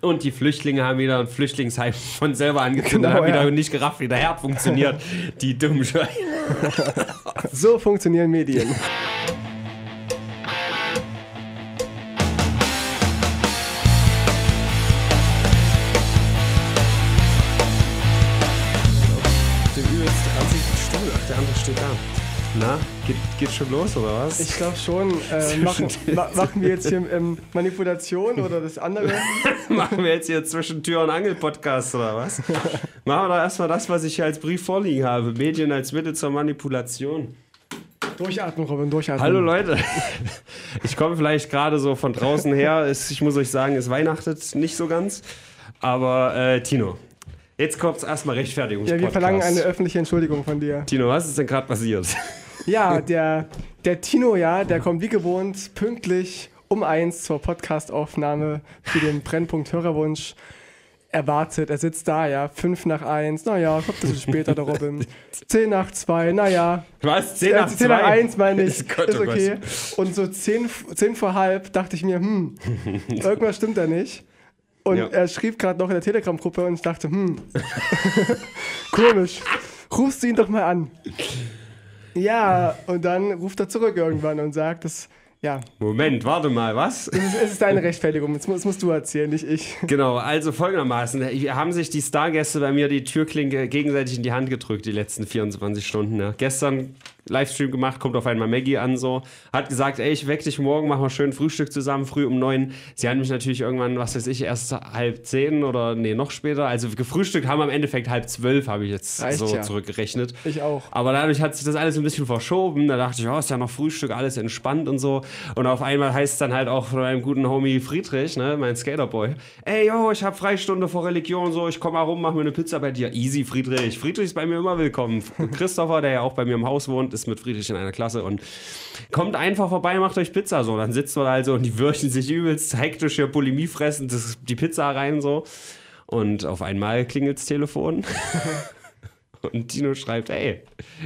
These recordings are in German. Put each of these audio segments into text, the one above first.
Und die Flüchtlinge haben wieder ein Flüchtlingsheim von selber angezündet Genau, und haben wieder ja. nicht gerafft, wie der Herd funktioniert. die dummen Schweine. So funktionieren Medien. Geht, schon los, oder was? Ich glaube schon. Äh, machen, ma machen wir jetzt hier ähm, Manipulation oder das andere? Machen wir jetzt hier zwischen Tür und Angel Podcast oder was? Machen wir doch erstmal das, was ich hier als Brief vorliegen habe. Medien als Mittel zur Manipulation. Durchatmen, Robin, durchatmen. Hallo Leute. Ich komme vielleicht gerade so von draußen her. Es, ich muss euch sagen, es weihnachtet nicht so ganz. Aber äh, Tino, jetzt kommt erstmal Rechtfertigung. Ja, wir verlangen eine öffentliche Entschuldigung von dir. Tino, was ist denn gerade passiert? Ja, der, der Tino, ja, der kommt wie gewohnt pünktlich um eins zur Podcastaufnahme für den Brennpunkt Hörerwunsch. Er wartet, er sitzt da, ja, fünf nach eins, naja, kommt ein bisschen später, der Robin. Zehn nach zwei, naja. Was? 10 Äh, nach 10 nach 2? eins meine ich, Gott, ist oh okay. Und so zehn, zehn vor halb dachte ich mir, hm, irgendwas stimmt da nicht. Und Ja. er schrieb gerade noch in der Telegram-Gruppe und ich dachte, hm, komisch. Rufst du ihn doch mal an. Ja, und dann ruft er zurück irgendwann und sagt, das, ja, Moment, warte mal, was? es ist, es ist deine Rechtfertigung, das musst, das musst du erzählen, nicht ich. Genau, also folgendermaßen. Haben sich die Stargäste bei mir die Türklinke gegenseitig in die Hand gedrückt, die letzten 24 Stunden. Ja. Gestern Livestream gemacht, kommt auf einmal Maggie an, so. Hat gesagt, ey, ich weck dich morgen, machen wir schön Frühstück zusammen, früh um neun. Sie hat mich natürlich irgendwann, was weiß ich, erst halb zehn oder, nee, noch später. Also gefrühstückt haben wir im Endeffekt halb zwölf, habe ich jetzt Reicht so ja. zurückgerechnet. Ich auch. Aber dadurch hat sich das alles ein bisschen verschoben. Da dachte ich, oh, ist ja noch Frühstück, alles entspannt und so. Und auf einmal heißt es dann halt auch von meinem guten Homie Friedrich, ne, mein Skaterboy, ey, yo, ich habe Freistunde vor Religion, so, ich komme mal rum, mach mir eine Pizza bei dir. Easy, Friedrich. Friedrich ist bei mir immer willkommen. Christopher, der ja auch bei mir im Haus wohnt, ist mit Friedrich in einer Klasse und kommt einfach vorbei, macht euch Pizza so. Dann sitzt man da also und die würchen sich übelst hektisch hier Bulimie fressen, das, die Pizza rein so. Und auf einmal klingelt's Telefon. Und Tino schreibt, ey,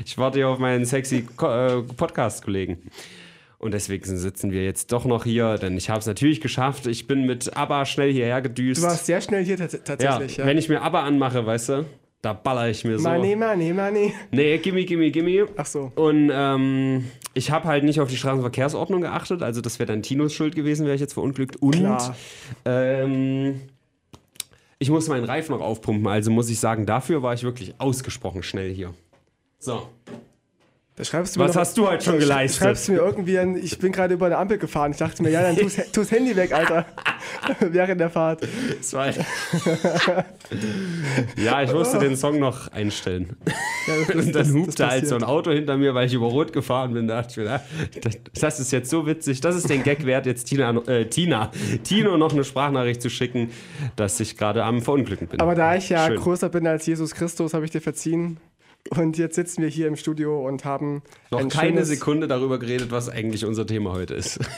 ich warte hier auf meinen sexy äh, Podcast-Kollegen. Und deswegen sitzen wir jetzt doch noch hier, denn ich habe es natürlich geschafft. Ich bin mit ABBA schnell hierher gedüst. Du warst sehr schnell hier tats ja, tatsächlich, ja. wenn ich mir ABBA anmache, weißt du, da baller ich mir so. Money, money, money. Nee, gimme, gimme, gimme. Ach so. Und ähm, ich habe halt nicht auf die Straßenverkehrsordnung geachtet, also das wäre dann Tinos Schuld gewesen, wäre ich jetzt verunglückt. Und ähm, ich muss meinen Reifen noch aufpumpen, also muss ich sagen, dafür war ich wirklich ausgesprochen schnell hier. So, Da schreibst du mir was noch- hast du heute schon Schreibst geleistet? du mir irgendwie an, ich bin gerade über eine Ampel gefahren. Ich dachte mir, ja, dann tu's, tu's Handy weg, Alter. Während der Fahrt. Das war- ja, ich musste den Song noch einstellen. Ja, das, Und dann hupte halt so ein Auto hinter mir, weil ich über Rot gefahren bin. Da dachte ich mir, das- das ist jetzt so witzig, das ist den Gag wert, jetzt Tina, äh, Tina, Tino noch eine Sprachnachricht zu schicken, dass ich gerade am Verunglücken bin. Aber da ich ja Schön. größer bin als Jesus Christus, habe ich dir verziehen. Und jetzt sitzen wir hier im Studio und haben noch ein keine Sekunde darüber geredet, was eigentlich unser Thema heute ist.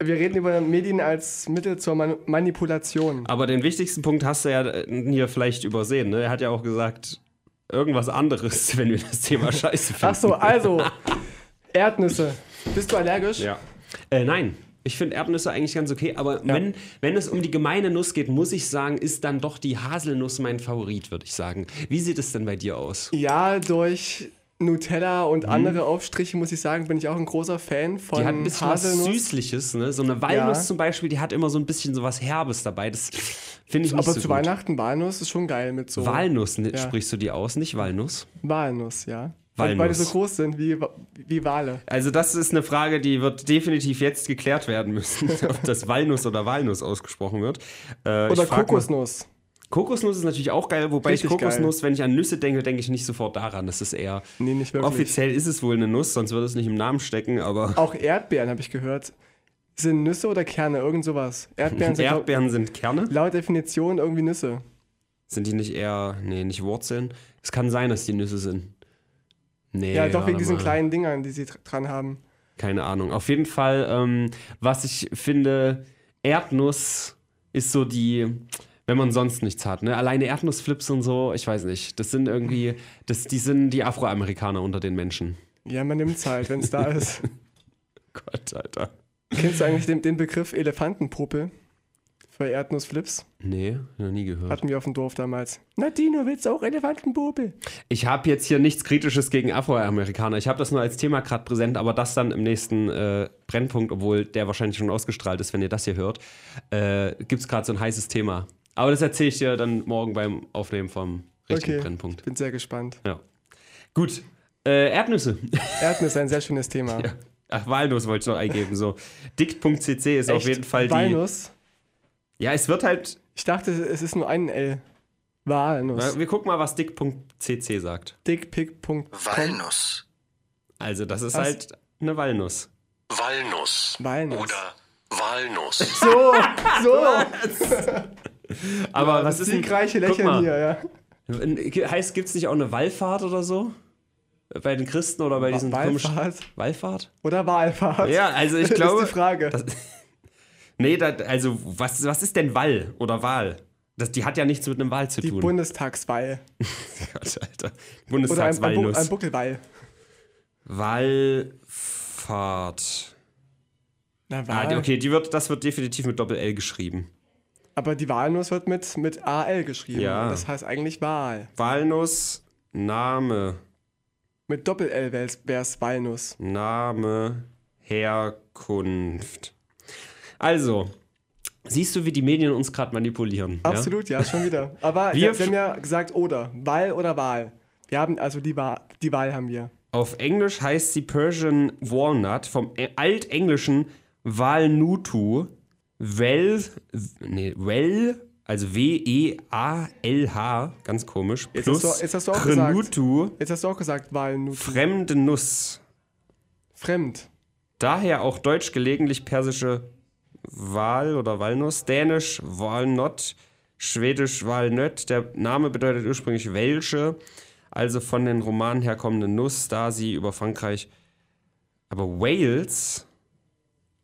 Wir reden über Medien als Mittel zur Man Manipulation. Aber den wichtigsten Punkt hast du ja äh, hier vielleicht übersehen. Ne? Er hat ja auch gesagt, irgendwas anderes, wenn wir das Thema scheiße finden. Ach so, also Erdnüsse. Bist du allergisch? Ja. Äh, nein. Ich finde Erdnüsse eigentlich ganz okay, aber wenn, wenn es um die gemeine Nuss geht, muss ich sagen, ist dann doch die Haselnuss mein Favorit, würde ich sagen. Wie sieht es denn bei dir aus? Ja, durch Nutella und andere Aufstriche, muss ich sagen, bin ich auch ein großer Fan von Mhm. Die hat ein bisschen was Haselnuss. Süßliches, ne? So eine Walnuss Ja. zum Beispiel, die hat immer so ein bisschen so was Herbes dabei. Das finde ich nicht Aber so zu gut. Weihnachten Walnuss ist schon geil mit so Walnuss, ne, Ja. sprichst du die aus, nicht Walnuss? Walnuss, ja. Weil, Walnuss. so groß sind wie, wie Wale. Also das ist eine Frage, die wird definitiv jetzt geklärt werden müssen, ob das Walnuss oder Walnuss ausgesprochen wird. Äh, Oder ich mal- Kokosnuss. Kokosnuss ist natürlich auch geil, wobei ich Richtig Kokosnuss, wenn ich an Nüsse denke, denke ich nicht sofort daran. Das ist eher. Nee, nicht wirklich. Offiziell ist es wohl eine Nuss, sonst würde es nicht im Namen stecken, aber Auch Erdbeeren, habe ich gehört. Sind Nüsse oder Kerne? Irgend sowas. Erdbeeren sind Erdbeeren sind Kerne. laut Definition irgendwie Nüsse. Sind die nicht eher. Nee, nicht Wurzeln? Es kann sein, dass die Nüsse sind. Nee, Ja, doch wegen diesen mal. kleinen Dingern, die sie dr- dran haben. Keine Ahnung. Auf jeden Fall, ähm, was ich finde, Erdnuss ist so die, wenn man sonst nichts hat. Ne? Alleine Erdnussflips und so, ich weiß nicht. Das sind irgendwie, das, die sind die Afroamerikaner unter den Menschen. Ja, man nimmt es halt, wenn es da ist. Gott, Alter. Kennst du eigentlich den, den Begriff Elefantenpuppe? Für Erdnussflips. Nee, noch nie gehört. Hatten wir auf dem Dorf damals. Na, Dino, willst du auch Elefantenbobel? Ich habe jetzt hier nichts Kritisches gegen Afroamerikaner. Ich habe das nur als Thema gerade präsent, aber das dann im nächsten äh, Brennpunkt, obwohl der wahrscheinlich schon ausgestrahlt ist, wenn ihr das hier hört, äh, gibt es gerade so ein heißes Thema. Aber das erzähle ich dir dann morgen beim Aufnehmen vom richtigen Okay. Brennpunkt. Bin sehr gespannt. Ja. Gut. Äh, Erdnüsse. Erdnüsse, ein sehr schönes Thema. Ach, Walnuss wollte ich noch eingeben. So. Dick.cc ist auf Echt? jeden Fall die. Walnuss? Ja, es wird halt. Ich dachte, es ist nur ein L. Walnuss. Wir gucken mal, was Dick.cc sagt. Dickpick.com. Walnuss, Also, das ist Was? halt eine Walnuss. Walnuss Walnuss. oder Walnuss. So, so. Aber was ist denn. siegreiche Lächeln mal. hier, ja. Heißt, gibt es nicht auch eine Wallfahrt oder so? Bei den Christen oder bei diesen komischen. Wallfahrt Wallfahrt? oder Wahlfahrt? Ja, also ich Das glaube. ist die Frage. Das, nee, das, also was, was ist denn Wall oder Wahl? Das, die hat ja nichts mit einem Wahl zu die tun. Bundestagswahl. Gott, Alter. Oder ein, ein, Bu- ein Buckelwall. Wallfahrt. Na, Ah, Wahl. die- okay, die wird, das wird definitiv mit Doppel-L geschrieben. Aber die Walnuss wird mit, mit AL geschrieben. Ja. Das heißt eigentlich Wahl. Walnuss, Name, Mit Doppel-L wäre es Walnuss. Name, Herkunft. Also, siehst du, wie die Medien uns gerade manipulieren? Ja? Absolut, ja, schon wieder. Aber Wir haben ja gesagt oder. Wahl oder Wahl. Wir haben, also die, Wahl, die Wahl haben wir. Auf Englisch heißt sie Persian Walnut, vom E- altenglischen Walnutu, Well, nee, Well, also W-E-A-L-H, ganz komisch, Jetzt plus hast du- jetzt hast du auch gesagt. Krenutu, Jetzt hast du auch gesagt Walnuss. fremde Nuss. Fremd. Daher auch deutsch gelegentlich persische Wal oder Walnuss, dänisch Walnut, schwedisch Walnöt. Der Name bedeutet ursprünglich welche, also von den Romanen herkommende Nuss, da sie über Frankreich. Aber Wales,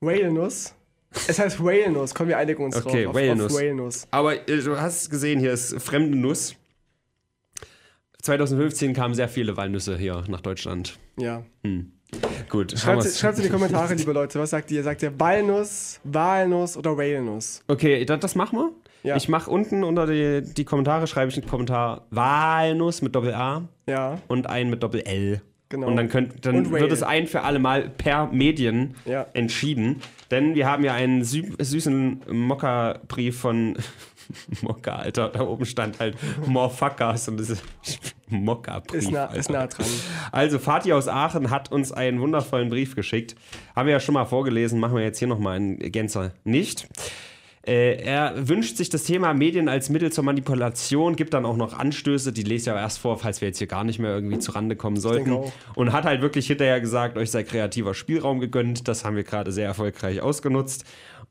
Whale-Nuss. Es heißt Whale-Nuss. Komm, wir einigen uns Okay, drauf. Auf Whale-Nuss. aber äh, du hast gesehen, hier ist fremde Nuss. 2015 kamen sehr viele Walnüsse hier nach Deutschland. Ja. Gut, Schreibt schreibt in die Kommentare, liebe Leute. Was sagt ihr? Sagt ihr Walnuss, Walnuss oder Whale-Nuss? Okay, das, das machen wir. Ja. Ich mache unten unter die, die Kommentare, schreibe ich einen Kommentar Walnuss mit Doppel-A. Ja, und einen mit Doppel-L. Genau. Und dann, könnt, dann Und wird es ein für alle Mal per Medien Ja. entschieden. Denn wir haben ja einen sü süßen Mokka-Brief von Mokka, Alter. Da oben stand halt More Fuckers und das ist Mokka-Brief. ist nah, ist nah dran. Also, Fatih aus Aachen hat uns einen wundervollen Brief geschickt. Haben wir ja schon mal vorgelesen, machen wir jetzt hier nochmal in Gänze nicht. Äh, er wünscht sich das Thema Medien als Mittel zur Manipulation, gibt dann auch noch Anstöße, die lese ich aber erst vor, falls wir jetzt hier gar nicht mehr irgendwie zurande kommen sollten. Und hat halt wirklich hinterher gesagt, euch sei kreativer Spielraum gegönnt. Das haben wir gerade sehr erfolgreich ausgenutzt.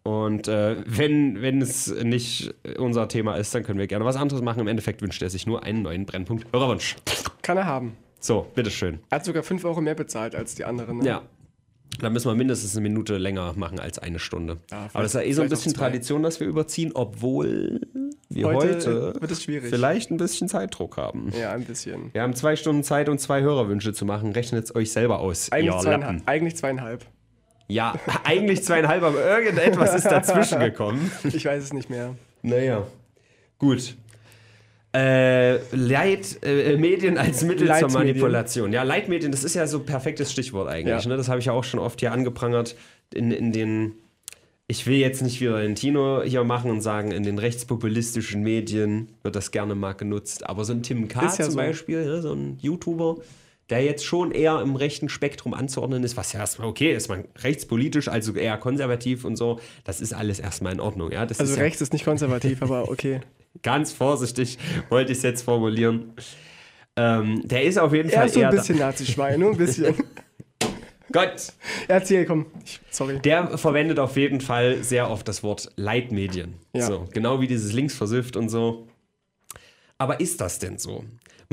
Und äh, wenn, wenn es nicht unser Thema ist, dann können wir gerne was anderes machen. Im Endeffekt wünscht er sich nur einen neuen Brennpunkt. Hörerwunsch. Kann er haben. So, bitteschön. Er hat sogar 5 Euro mehr bezahlt als die anderen. Ne? Ja. Da müssen wir mindestens eine Minute länger machen als eine Stunde. Ja, Aber das ist ja eh so ein bisschen. Tradition, dass wir überziehen, obwohl wir Heute, heute, vielleicht ein bisschen Zeitdruck haben. Ja, ein bisschen. Wir haben zwei Stunden Zeit, um zwei Hörerwünsche zu machen. Rechnet es euch selber aus. Eigentlich, zweieinhalb, eigentlich zweieinhalb. Ja, eigentlich zweieinhalb, aber irgendetwas ist dazwischen gekommen. Ich weiß es nicht mehr. Naja. Gut. Äh, Leit, äh, Medien als Mittel zur Leitmedien. Manipulation. Ja, Leitmedien, das ist ja so ein perfektes Stichwort eigentlich. Ja. Ne? Das habe ich ja auch schon oft hier angeprangert in, in den. Ich will jetzt nicht wieder den Tino hier machen und sagen, in den rechtspopulistischen Medien wird das gerne mal genutzt. Aber so ein Tim K. Ist ja zum so. Beispiel, ne? so ein YouTuber, der jetzt schon eher im rechten Spektrum anzuordnen ist, was ja erstmal okay ist, man rechtspolitisch, also eher konservativ und so, das ist alles erstmal in Ordnung. Ja? Das Also ist ja rechts ist nicht konservativ, aber okay. ganz vorsichtig wollte ich es jetzt formulieren. Ähm, der ist auf jeden Er Fall ist so eher. ein bisschen Nazi-Schwein, nur ein bisschen. Gott! Erzähl, komm. Ich, sorry. Der verwendet auf jeden Fall sehr oft das Wort Leitmedien. Ja. So, genau wie dieses Linksversifft und so. Aber ist das denn so?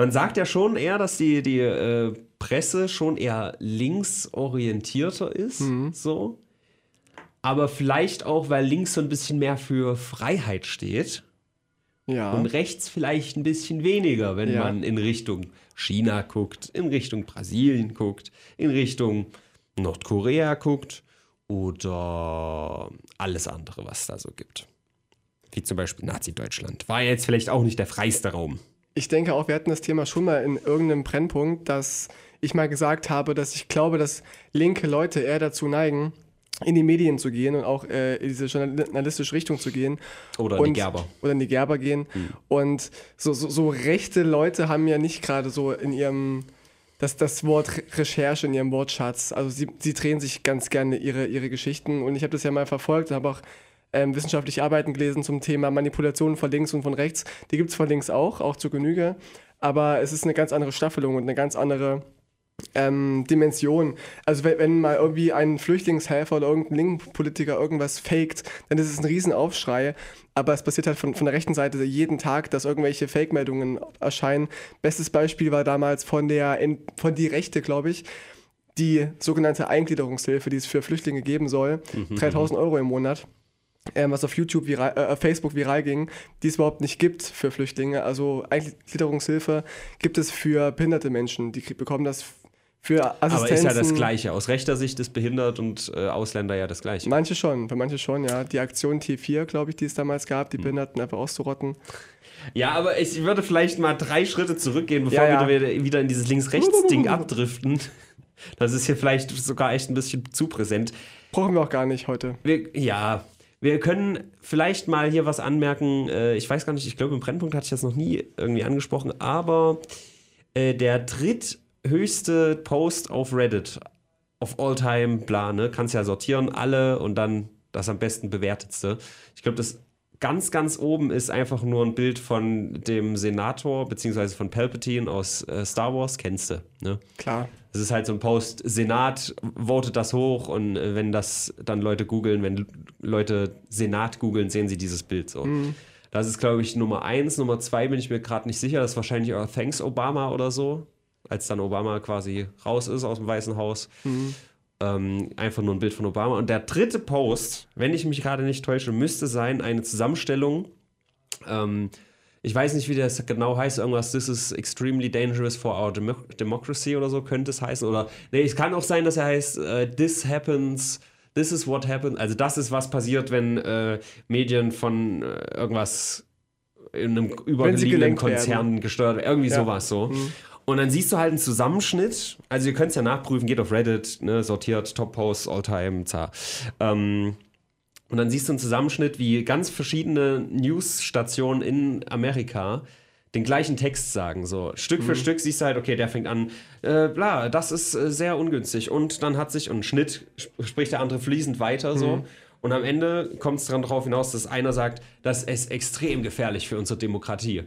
Man sagt ja schon eher, dass die, die äh, Presse schon eher linksorientierter ist. Mhm. So. Aber vielleicht auch, weil links so ein bisschen mehr für Freiheit steht. Ja. und rechts vielleicht ein bisschen weniger, wenn Ja. man in Richtung China guckt, in Richtung Brasilien guckt, in Richtung Nordkorea guckt oder alles andere, was da so gibt. wie zum Beispiel Nazi-Deutschland. War jetzt vielleicht auch nicht der freiste Raum. Ich denke auch, wir hatten das Thema schon mal in irgendeinem Brennpunkt, dass ich mal gesagt habe, dass ich glaube, dass linke Leute eher dazu neigen, in die Medien zu gehen und auch äh, in diese journalistische Richtung zu gehen. Oder in und, die Gerber. Oder in die Gerber gehen. Und so, so, so rechte Leute haben ja nicht gerade so in ihrem, das, das Wort Re- Recherche in ihrem Wortschatz. Also sie, sie drehen sich ganz gerne ihre, ihre Geschichten. Und ich habe das ja mal verfolgt und habe auch ähm, wissenschaftliche Arbeiten gelesen zum Thema Manipulation von links und von rechts. Die gibt es von links auch, auch zur Genüge. Aber es ist eine ganz andere Staffelung und eine ganz andere ähm, Dimension. Also wenn, wenn mal irgendwie ein Flüchtlingshelfer oder irgendein Linken-Politiker irgendwas faked, dann ist es ein Riesenaufschrei. Aber es passiert halt von, von der rechten Seite jeden Tag, dass irgendwelche Fake-Meldungen erscheinen. Bestes Beispiel war damals von der, von die Rechte, glaube ich, die sogenannte Eingliederungshilfe, die es für Flüchtlinge geben soll. 3000 Euro im Monat. Ähm, was auf YouTube, viral, äh, Facebook viral ging, die es überhaupt nicht gibt für Flüchtlinge. Also Eingliederungshilfe gibt es für behinderte Menschen. Die bekommen das für Aber Assistenzen. ist ja das Gleiche. Aus rechter Sicht ist behindert und äh, Ausländer ja das Gleiche. Manche schon, für manche schon, ja. Die Aktion T4, glaube ich, die es damals gab, die Hm. Behinderten einfach auszurotten. Ja, aber ich würde vielleicht mal drei Schritte zurückgehen, bevor Ja, ja. wir wieder, wieder in dieses Links-Rechts-Ding abdriften. Das ist hier vielleicht sogar echt ein bisschen zu präsent. Brauchen wir auch gar nicht heute. Wir, ja, wir können vielleicht mal hier was anmerken. Äh, ich weiß gar nicht, ich glaube, im Brennpunkt hatte ich das noch nie irgendwie angesprochen, aber äh, der dritthöchste Post auf Reddit of all time, bla, ne? Kannst ja sortieren, alle und dann das am besten bewertetste. Ich glaube, das ganz, ganz oben ist einfach nur ein Bild von dem Senator, beziehungsweise von Palpatine aus äh, Star Wars, kennst du, ne? Klar. Es ist halt so ein Post, Senat votet das hoch und äh, wenn das dann Leute googeln, wenn Leute Senat googeln, sehen sie dieses Bild so. Das ist, glaube ich, Nummer eins. Nummer zwei bin ich mir gerade nicht sicher. Das ist wahrscheinlich auch Thanks Obama oder so, als dann Obama quasi raus ist aus dem Weißen Haus. Ähm, einfach nur ein Bild von Obama. Und der dritte Post, wenn ich mich gerade nicht täusche, müsste sein eine Zusammenstellung. Ähm, ich weiß nicht, wie das genau heißt, irgendwas, this is extremely dangerous for our demo democracy oder so könnte es heißen. Oder, nee, es kann auch sein, dass er heißt, äh, this happens, this is what happens. Also das ist, was passiert, wenn äh, Medien von äh, irgendwas in einem übergelegenen gelenkt Konzern werden. gesteuert werden. Irgendwie Ja. Mhm. sowas so. Und dann siehst du halt einen Zusammenschnitt. Also ihr könnt es ja nachprüfen, geht auf Reddit, ne, sortiert Top-Posts, All-Time, za. Ähm, und dann siehst du einen Zusammenschnitt, wie ganz verschiedene News-Stationen in Amerika den gleichen Text sagen. So Stück für Stück siehst du halt, okay, der fängt an, äh, bla, das ist äh, sehr ungünstig. Und dann hat sich, und Schnitt sp- spricht der andere fließend weiter so. Und am Ende kommt es dann darauf hinaus, dass einer sagt, das ist extrem gefährlich für unsere Demokratie.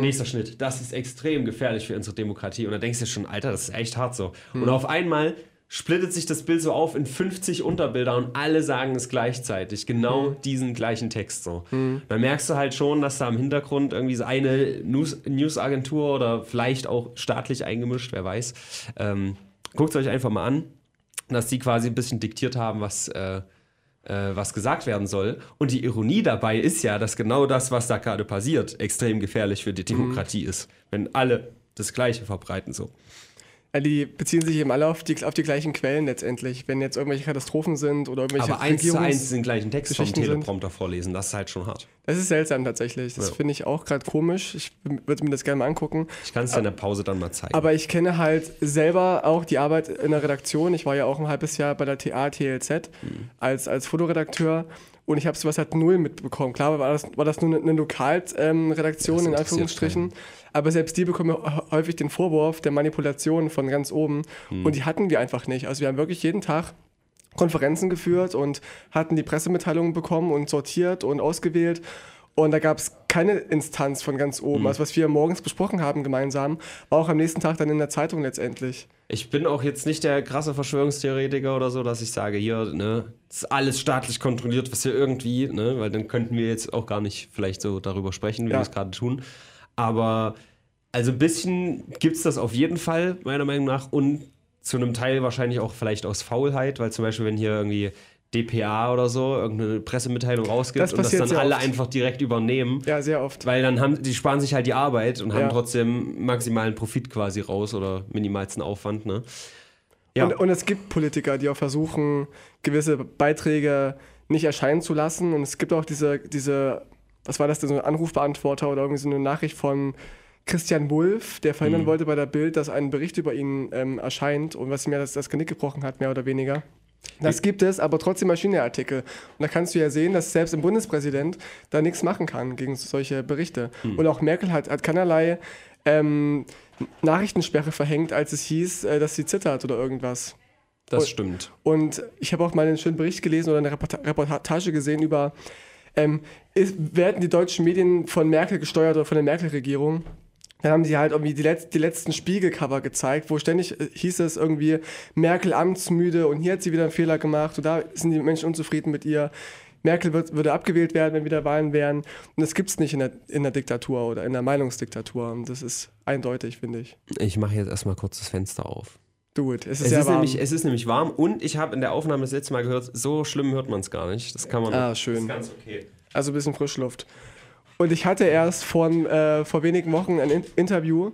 Nächster Schnitt, das ist extrem gefährlich für unsere Demokratie. Und da denkst du schon, Alter, das ist echt hart so. Und auf einmal splittet sich das Bild so auf in 50 Unterbilder und alle sagen es gleichzeitig. Genau diesen gleichen Text so. Dann merkst du halt schon, dass da im Hintergrund irgendwie so eine News- Newsagentur oder vielleicht auch staatlich eingemischt, wer weiß. Ähm, Guckt es euch einfach mal an, dass die quasi ein bisschen diktiert haben, was, äh, äh, was gesagt werden soll. Und die Ironie dabei ist ja, dass genau das, was da gerade passiert, extrem gefährlich für die Demokratie ist. Wenn alle das Gleiche verbreiten so. Ja, die beziehen sich eben alle auf die, auf die gleichen Quellen letztendlich. Wenn jetzt irgendwelche Katastrophen sind oder irgendwelche Aber eins zu eins den gleichen Text vom. Teleprompter vorlesen, das ist halt schon hart. Das ist seltsam tatsächlich. Das Ja. finde ich auch gerade komisch. Ich würde mir das gerne mal angucken. Ich kann es dir in der Pause dann mal zeigen. Aber ich kenne halt selber auch die Arbeit in der Redaktion. Ich war ja auch ein halbes Jahr bei der TA TLZ Mhm. als, als Fotoredakteur und ich habe sowas halt null mitbekommen. Klar war das, war das nur eine, Lokalredaktion Das in Anführungsstrichen, aber selbst die bekommen häufig den Vorwurf der Manipulation von ganz oben Mhm. und die hatten wir einfach nicht. Also wir haben wirklich jeden Tag Konferenzen geführt und hatten die Pressemitteilungen bekommen und sortiert und ausgewählt. Und da gab es keine Instanz von ganz oben. Also was wir morgens besprochen haben gemeinsam, war auch am nächsten Tag dann in der Zeitung letztendlich. Ich bin auch jetzt nicht der krasse Verschwörungstheoretiker oder so, dass ich sage, hier, ne, ist alles staatlich kontrolliert, was hier irgendwie, ne, weil dann könnten wir jetzt auch gar nicht vielleicht so darüber sprechen, wie Ja. wir es gerade tun. Aber also ein bisschen gibt es das auf jeden Fall, meiner Meinung nach, und zu einem Teil wahrscheinlich auch vielleicht aus Faulheit, weil zum Beispiel, wenn hier irgendwie DPA oder so irgendeine Pressemitteilung rausgibt Das und das dann alle oft. einfach direkt übernehmen, Ja, sehr oft. weil dann haben die sparen sich halt die Arbeit und haben Ja. trotzdem maximalen Profit quasi raus oder minimalsten Aufwand, ne? Ja. Und, und es gibt Politiker, die auch versuchen, gewisse Beiträge nicht erscheinen zu lassen. Und es gibt auch diese, diese was war das denn, so ein Anrufbeantworter oder irgendwie so eine Nachricht von Christian Wulff, der verhindern wollte bei der Bild, dass ein Bericht über ihn ähm, erscheint und was ja das, das Genick gebrochen hat, mehr oder weniger. Das gibt es, aber trotzdem erschienen ja Artikel. Und da kannst du ja sehen, dass selbst ein Bundespräsident da nichts machen kann gegen solche Berichte. Und auch Merkel hat, hat keinerlei ähm, Nachrichtensperre verhängt, als es hieß, äh, dass sie zittert oder irgendwas. Das Und- stimmt. Und ich habe auch mal einen schönen Bericht gelesen oder eine Reporta- Reportage gesehen über, ähm, ist, werden die deutschen Medien von Merkel gesteuert oder von der Merkel-Regierung? Dann haben sie halt irgendwie die, Letz-, die letzten Spiegelcover gezeigt, wo ständig äh, hieß es irgendwie, Merkel amtsmüde und hier hat sie wieder einen Fehler gemacht und da sind die Menschen unzufrieden mit ihr. Merkel wird, würde abgewählt werden, wenn wieder Wahlen wären. Und das gibt es nicht in der, in der Diktatur oder in der Meinungsdiktatur. Und das ist eindeutig, finde ich. Ich mache jetzt erstmal kurz das Fenster auf. Do it. Es ist Es sehr ist, warm. nämlich, es ist nämlich warm und ich habe in der Aufnahme das letzte Mal gehört, so schlimm hört man es gar nicht. Das kann man. Ah, Das schön. ist ganz okay. Also ein bisschen Frischluft. Und ich hatte erst von, äh, vor wenigen Wochen ein In Interview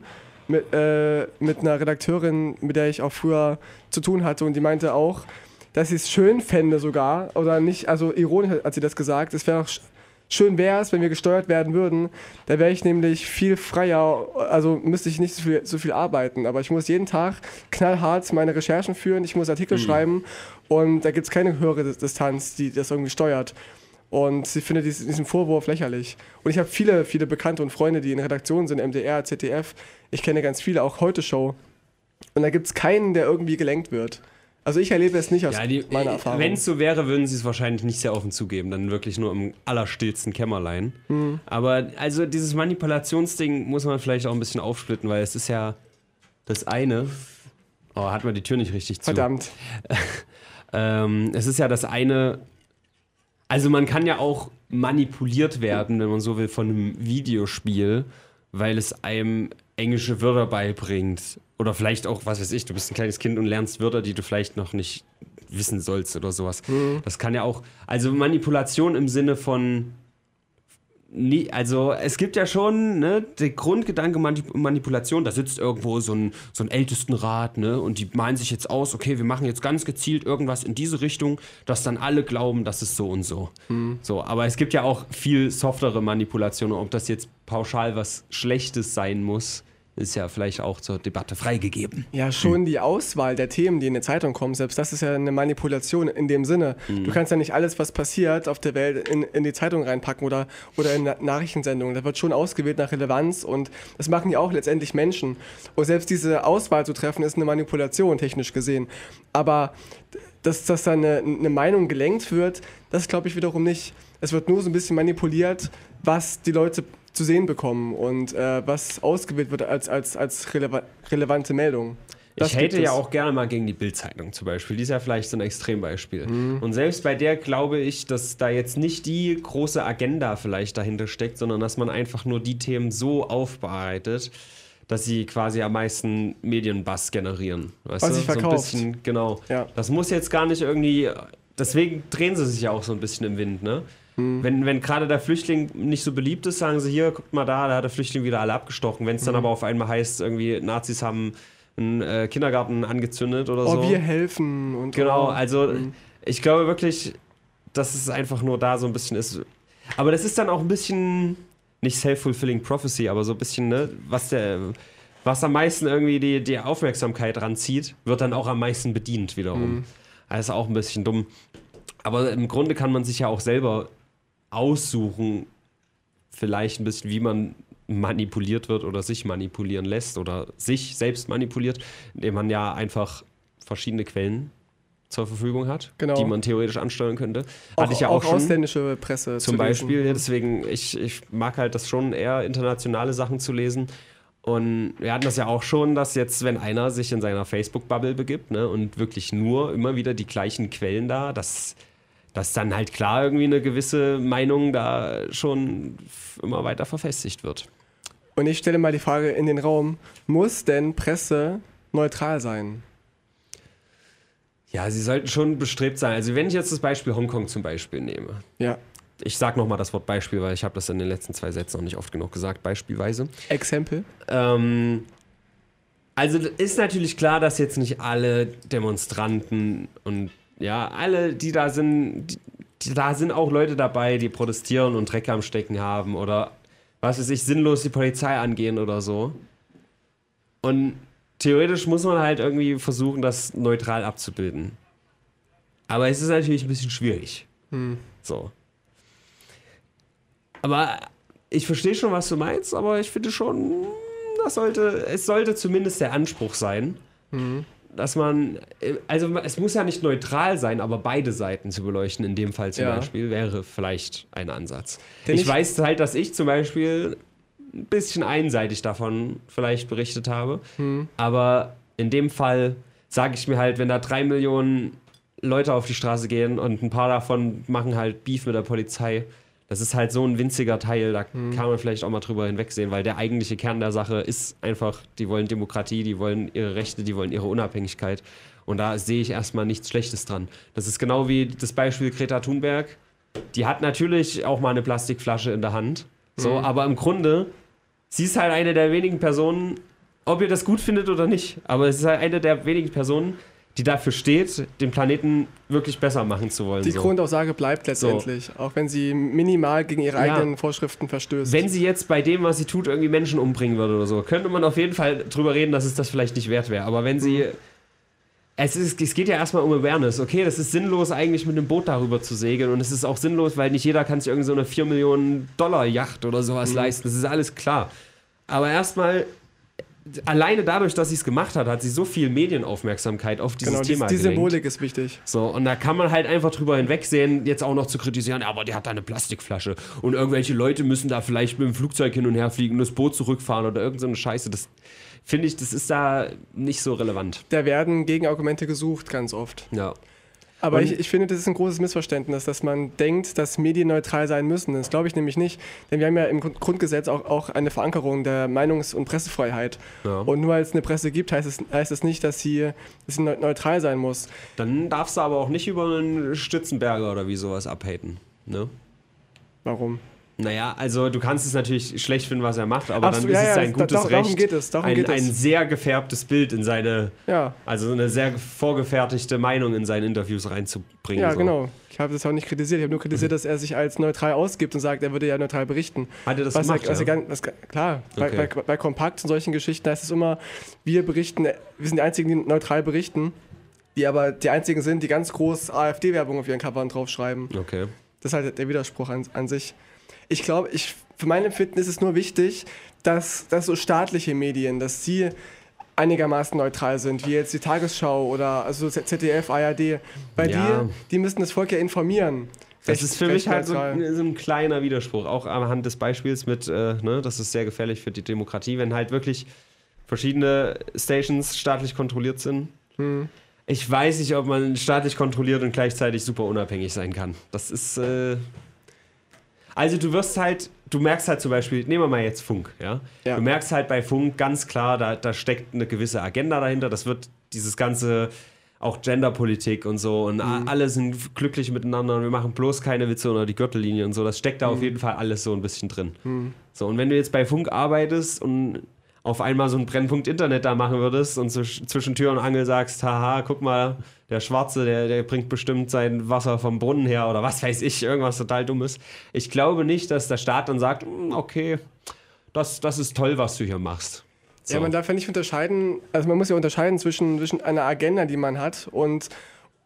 mit, äh, mit einer Redakteurin, mit der ich auch früher zu tun hatte. Und die meinte auch, dass sie es schön fände sogar, oder nicht, also ironisch hat sie das gesagt, es wäre auch sch schön wäre es, wenn wir gesteuert werden würden. Da wäre ich nämlich viel freier, also müsste ich nicht so viel, so viel arbeiten. Aber ich muss jeden Tag knallhart meine Recherchen führen, ich muss Artikel schreiben und da gibt es keine höhere Dis- Distanz, die das irgendwie steuert. Und sie findet diesen, Vorwurf lächerlich. Und ich habe viele, viele Bekannte und Freunde, die in Redaktionen sind, MDR, ZDF. Ich kenne ganz viele, auch Heute Show. Und da gibt es keinen, der irgendwie gelenkt wird. Also ich erlebe es nicht aus Ja, die, meiner Erfahrung. Wenn es so wäre, würden sie es wahrscheinlich nicht sehr offen zugeben, dann wirklich nur im allerstillsten Kämmerlein. Mhm. Aber also dieses Manipulationsding muss man vielleicht auch ein bisschen aufsplitten, weil es ist ja das eine. Oh, hat man die Tür nicht richtig zu. Verdammt. Ähm, es ist ja das eine. Also man kann ja auch manipuliert werden, wenn man so will, von einem Videospiel, weil es einem englische Wörter beibringt. Oder vielleicht auch, was weiß ich, du bist ein kleines Kind und lernst Wörter, die du vielleicht noch nicht wissen sollst oder sowas. Das kann ja auch. Also Manipulation im Sinne von. Nee, also es gibt ja schon, ne, der Grundgedanke Manip Manipulation, da sitzt irgendwo so ein, so ein Ältestenrat, ne, und die malen sich jetzt aus, okay, wir machen jetzt ganz gezielt irgendwas in diese Richtung, dass dann alle glauben, das ist so und so. So, aber es gibt ja auch viel softere Manipulationen, ob das jetzt pauschal was Schlechtes sein muss, ist ja vielleicht auch zur Debatte freigegeben. Ja, schon die Auswahl der Themen, die in der Zeitung kommen, selbst das ist ja eine Manipulation in dem Sinne. Du kannst ja nicht alles, was passiert auf der Welt, in, in die Zeitung reinpacken oder, oder in Na- Nachrichtensendungen. Da wird schon ausgewählt nach Relevanz und das machen ja auch letztendlich Menschen. Und selbst diese Auswahl zu treffen, ist eine Manipulation, technisch gesehen. Aber dass, dass da eine, eine Meinung gelenkt wird, das glaube ich wiederum nicht. Es wird nur so ein bisschen manipuliert, was die Leute zu sehen bekommen und äh, was ausgewählt wird als, als, als releva relevante Meldung. Das ich hate ja auch gerne mal gegen die Bildzeitung zum Beispiel. Die ist ja vielleicht so ein Extrembeispiel. Mhm. Und selbst bei der glaube ich, dass da jetzt nicht die große Agenda vielleicht dahinter steckt, sondern dass man einfach nur die Themen so aufbereitet, dass sie quasi am meisten Medienbass generieren. Weißt Was du? sich So ein verkauft. bisschen, genau. Ja. Das muss jetzt gar nicht irgendwie. Deswegen drehen sie sich ja auch so ein bisschen im Wind, ne? Mhm. Wenn, wenn gerade der Flüchtling nicht so beliebt ist, sagen sie hier, guckt mal da, da hat der Flüchtling wieder alle abgestochen. Wenn es Mhm. dann aber auf einmal heißt, irgendwie Nazis haben einen äh, Kindergarten angezündet oder Oh, so. wir helfen und Genau, oh. also ich glaube wirklich, dass es einfach nur da so ein bisschen ist. Aber das ist dann auch ein bisschen, nicht self-fulfilling prophecy, aber so ein bisschen, ne, was der, was am meisten irgendwie die, die Aufmerksamkeit ranzieht, wird dann auch am meisten bedient wiederum. Also auch ein bisschen dumm. Aber im Grunde kann man sich ja auch selber aussuchen, vielleicht ein bisschen, wie man manipuliert wird oder sich manipulieren lässt oder sich selbst manipuliert, indem man ja einfach verschiedene Quellen zur Verfügung hat, Genau. die man theoretisch ansteuern könnte. auch, Hatte ich ja auch, schon. ausländische Presse Zum zu Beispiel, ja, deswegen, ich, ich mag halt das schon eher, internationale Sachen zu lesen. Und wir hatten das ja auch schon, dass jetzt, wenn einer sich in seiner Facebook-Bubble begibt ne, und wirklich nur immer wieder die gleichen Quellen da, dass, dass dann halt klar irgendwie eine gewisse Meinung da schon immer weiter verfestigt wird. Und ich stelle mal die Frage in den Raum, muss denn Presse neutral sein? Ja, sie sollten schon bestrebt sein. Also wenn ich jetzt das Beispiel Hongkong zum Beispiel nehme, Ja. ich sage nochmal das Wort Beispiel, weil ich habe das in den letzten zwei Sätzen noch nicht oft genug gesagt, beispielweise. Exempel? Ähm, also ist natürlich klar, dass jetzt nicht alle Demonstranten und ja, alle, die da sind, die, da sind auch Leute dabei, die protestieren und Dreck am Stecken haben oder was weiß ich, sinnlos die Polizei angehen oder so. Und theoretisch muss man halt irgendwie versuchen, das neutral abzubilden. Aber es ist natürlich ein bisschen schwierig. So. Aber ich verstehe schon, was du meinst, aber ich finde schon, das sollte, es sollte zumindest der Anspruch sein, dass man, äh, also es muss ja nicht neutral sein, aber beide Seiten zu beleuchten, in dem Fall zum Ja. Beispiel, wäre vielleicht ein Ansatz. Ich, ich- weiß halt, dass ich zum Beispiel ein bisschen einseitig davon vielleicht berichtet habe, aber in dem Fall sage ich mir halt, wenn da drei Millionen Leute auf die Straße gehen und ein paar davon machen halt Beef mit der Polizei. Das ist halt so ein winziger Teil, da kann man vielleicht auch mal drüber hinwegsehen, weil der eigentliche Kern der Sache ist einfach, die wollen Demokratie, die wollen ihre Rechte, die wollen ihre Unabhängigkeit. Und da sehe ich erstmal nichts Schlechtes dran. Das ist genau wie das Beispiel Greta Thunberg. Die hat natürlich auch mal eine Plastikflasche in der Hand. So, aber im Grunde, sie ist halt eine der wenigen Personen, ob ihr das gut findet oder nicht, aber es ist halt eine der wenigen Personen, die dafür steht, den Planeten wirklich besser machen zu wollen. Die so. Grundaussage bleibt letztendlich, auch wenn sie minimal gegen ihre Ja. eigenen Vorschriften verstößt. Wenn sie jetzt bei dem, was sie tut, irgendwie Menschen umbringen würde oder so, könnte man auf jeden Fall drüber reden, dass es das vielleicht nicht wert wäre. Aber wenn sie. Es, ist, es geht ja erstmal um Awareness. Okay, das ist sinnlos, eigentlich mit einem Boot darüber zu segeln. Und es ist auch sinnlos, weil nicht jeder kann sich irgendwie so eine 4 Millionen Dollar Yacht oder sowas leisten. Das ist alles klar. Aber erstmal, alleine dadurch, dass sie es gemacht hat, hat sie so viel Medienaufmerksamkeit auf dieses genau, die, Thema die gelenkt. Symbolik ist wichtig. So, und da kann man halt einfach drüber hinwegsehen, jetzt auch noch zu kritisieren, aber die hat da eine Plastikflasche und irgendwelche Leute müssen da vielleicht mit dem Flugzeug hin und her fliegen, das Boot zurückfahren oder irgend so eine Scheiße. Das finde ich, das ist da nicht so relevant. Da werden Gegenargumente gesucht, ganz oft. Ja. Aber ich, ich finde, das ist ein großes Missverständnis, dass man denkt, dass Medien neutral sein müssen. Das glaube ich nämlich nicht. Denn wir haben ja im Grund- Grundgesetz auch, auch eine Verankerung der Meinungs- und Pressefreiheit. Ja. Und nur weil es eine Presse gibt, heißt es, heißt es nicht, dass sie, dass sie neu- neutral sein muss. Dann darfst du aber auch nicht über einen Stützenberger oder wie sowas abhaten. Ne? Warum? Naja, also du kannst es natürlich schlecht finden, was er macht, aber Ach dann ja, ist es ja, sein da- gutes darum Recht, geht es, darum ein, geht es. ein sehr gefärbtes Bild in seine, Ja, also eine sehr vorgefertigte Meinung in seine Interviews reinzubringen. ja so. genau. Ich habe das auch nicht kritisiert. Ich habe nur kritisiert, dass er sich als neutral ausgibt und sagt, er würde ja neutral berichten. Hat er das was gemacht? er, ja? gar, was, klar, bei, Okay. bei, bei Kompakt und solchen Geschichten heißt es immer, wir berichten, wir sind die Einzigen, die neutral berichten, die aber die Einzigen sind, die ganz groß AfD-Werbung auf ihren Covern draufschreiben. Okay. Das ist halt der Widerspruch an, an sich. Ich glaube, ich, für mein Empfinden ist es nur wichtig, dass, dass so staatliche Medien, dass sie einigermaßen neutral sind, wie jetzt die Tagesschau oder also ZDF, ARD, weil Ja. die, die müssen das Volk ja informieren. Das ist für mich halt so, so ein kleiner Widerspruch, auch anhand des Beispiels mit, äh, ne, das ist sehr gefährlich für die Demokratie, wenn halt wirklich verschiedene Stations staatlich kontrolliert sind. Hm. Ich weiß nicht, ob man staatlich kontrolliert und gleichzeitig super unabhängig sein kann. Das ist. Äh also du wirst halt, du merkst halt zum Beispiel, nehmen wir mal jetzt Funk, ja? Ja. Du merkst halt bei Funk ganz klar, da, da steckt eine gewisse Agenda dahinter. Das wird dieses ganze auch Genderpolitik und so und a- alle sind glücklich miteinander und wir machen bloß keine Witze unter die Gürtellinie und so. Das steckt da auf jeden Fall alles so ein bisschen drin. So, und wenn du jetzt bei Funk arbeitest und auf einmal so einen Brennpunkt Internet da machen würdest und zwischen Tür und Angel sagst, haha, guck mal, der Schwarze, der, der bringt bestimmt sein Wasser vom Brunnen her oder was weiß ich, irgendwas total Dummes. Ich glaube nicht, dass der Staat dann sagt, "Hm, okay, das, das ist toll, was du hier machst. So. Ja, man darf ja nicht unterscheiden, also man muss ja unterscheiden zwischen, zwischen einer Agenda, die man hat und,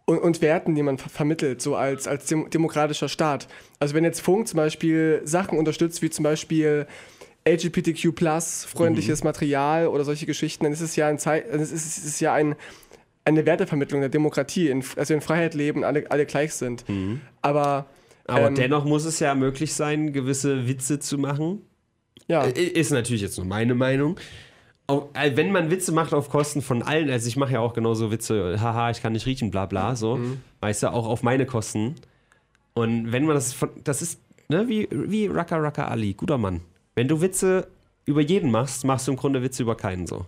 und, und Werten, die man ver vermittelt, so als, als dem, demokratischer Staat. Also wenn jetzt Funk zum Beispiel Sachen unterstützt, wie zum Beispiel LGBTQ freundliches Material oder solche Geschichten, dann ist es ja ein, Zei dann ist es, es ist ja ein, eine Wertevermittlung der Demokratie, in, also in Freiheit leben, alle, alle gleich sind. Aber, Aber ähm, dennoch muss es ja möglich sein, gewisse Witze zu machen. ja, Ist natürlich jetzt nur meine Meinung. Auch, äh, wenn man Witze macht auf Kosten von allen, also ich mache ja auch genauso Witze, haha, ich kann nicht riechen, bla bla, so, Mhm. weißt du, auch auf meine Kosten. Und wenn man das von, das ist, ne, wie, wie Raka Raka Ali, guter Mann. Wenn du Witze über jeden machst, machst du im Grunde Witze über keinen so.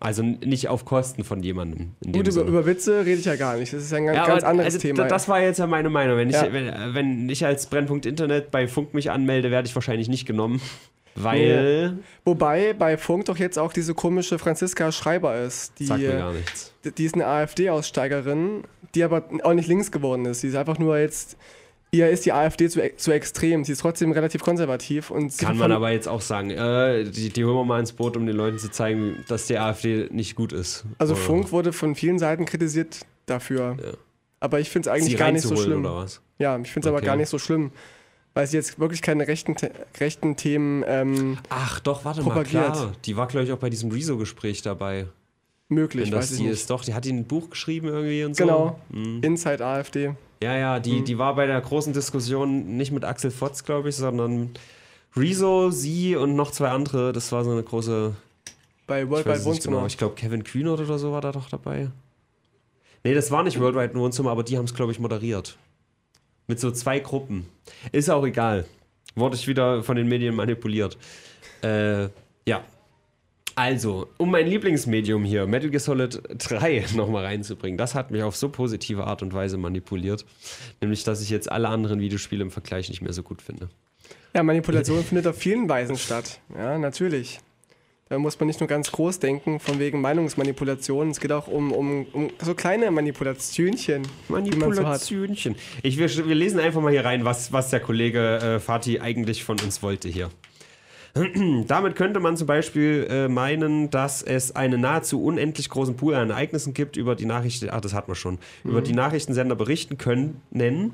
Also n- nicht auf Kosten von jemandem. Mhm. gut, über, über Witze rede ich ja gar nicht. Das ist ja ein ganz, Ja, ganz anderes also, Thema. da- Das war jetzt ja meine Meinung. Wenn ich, Ja. wenn, äh, wenn ich als Brennpunkt Internet bei Funk mich anmelde, werde ich wahrscheinlich nicht genommen. Weil. Wobei bei Funk doch jetzt auch diese komische Franziska Schreiber ist. Die, Sagt mir gar nichts. die ist eine AfD-Aussteigerin, die aber auch nicht links geworden ist. Sie ist einfach nur jetzt ihr ist die AfD zu, zu extrem. Sie ist trotzdem relativ konservativ. Und sie Kann man aber jetzt auch sagen. Äh, die, die holen wir mal ins Boot, um den Leuten zu zeigen, dass die AfD nicht gut ist. Also Oder Funk wurde von vielen Seiten kritisiert dafür. Ja. Aber ich finde es sie eigentlich gar nicht so schlimm. Ja, ich finde es aber Okay. gar nicht so schlimm. Weil sie jetzt wirklich keine rechten, rechten Themen ähm, Ach doch, warte Propagiert. mal, klar. Die war, glaube ich, auch bei diesem Rezo-Gespräch dabei. möglich, Wenn weiß das ich die nicht. ist, doch, die hat die ein Buch geschrieben irgendwie und so. Genau. Mhm. Inside AfD. Ja, ja, die, Mhm. die war bei der großen Diskussion nicht mit Axel Fotz, glaube ich, sondern Rezo, sie und noch zwei andere. Das war so eine große. Bei Worldwide Wohnzimmer. genau. Ich glaube, Kevin Kühnert oder so war da doch dabei. Nee, das war nicht Worldwide Wohnzimmer, aber die haben es, glaube ich, moderiert. Mit so zwei Gruppen. Ist auch egal. Wurde ich wieder von den Medien manipuliert. Äh, ja. Also, um mein Lieblingsmedium hier, Metal Gear Solid 3, nochmal reinzubringen, das hat mich auf so positive Art und Weise manipuliert. Nämlich, dass ich jetzt alle anderen Videospiele im Vergleich nicht mehr so gut finde. Ja, Manipulation findet auf vielen Weisen statt. Ja, natürlich. Da muss man nicht nur ganz groß denken, von wegen Meinungsmanipulation. Es geht auch um, um, um so kleine Manipulationchen, die man so. Manipulationchen. Ich, wir, wir lesen einfach mal hier rein, was, was der Kollege äh, Fatih eigentlich von uns wollte hier. Damit könnte man zum Beispiel äh, meinen, dass es einen nahezu unendlich großen Pool an Ereignissen gibt, über die Nachrichten, ach, das hat man schon, über die Nachrichtensender berichten können, nennen.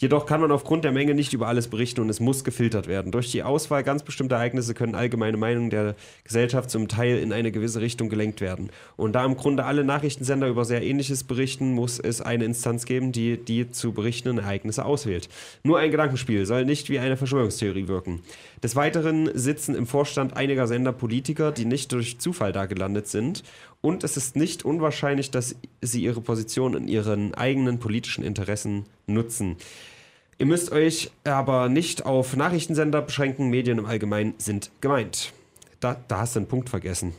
Jedoch kann man aufgrund der Menge nicht über alles berichten und es muss gefiltert werden. Durch die Auswahl ganz bestimmter Ereignisse können allgemeine Meinungen der Gesellschaft zum Teil in eine gewisse Richtung gelenkt werden. Und da im Grunde alle Nachrichtensender über sehr Ähnliches berichten, muss es eine Instanz geben, die die zu berichtenden Ereignisse auswählt. Nur ein Gedankenspiel soll nicht wie eine Verschwörungstheorie wirken. Des Weiteren sitzen im Vorstand einiger Sender Politiker, die nicht durch Zufall da gelandet sind. Und es ist nicht unwahrscheinlich, dass sie ihre Position in ihren eigenen politischen Interessen nutzen. Ihr müsst euch aber nicht auf Nachrichtensender beschränken, Medien im Allgemeinen sind gemeint. Da, da hast du einen Punkt vergessen.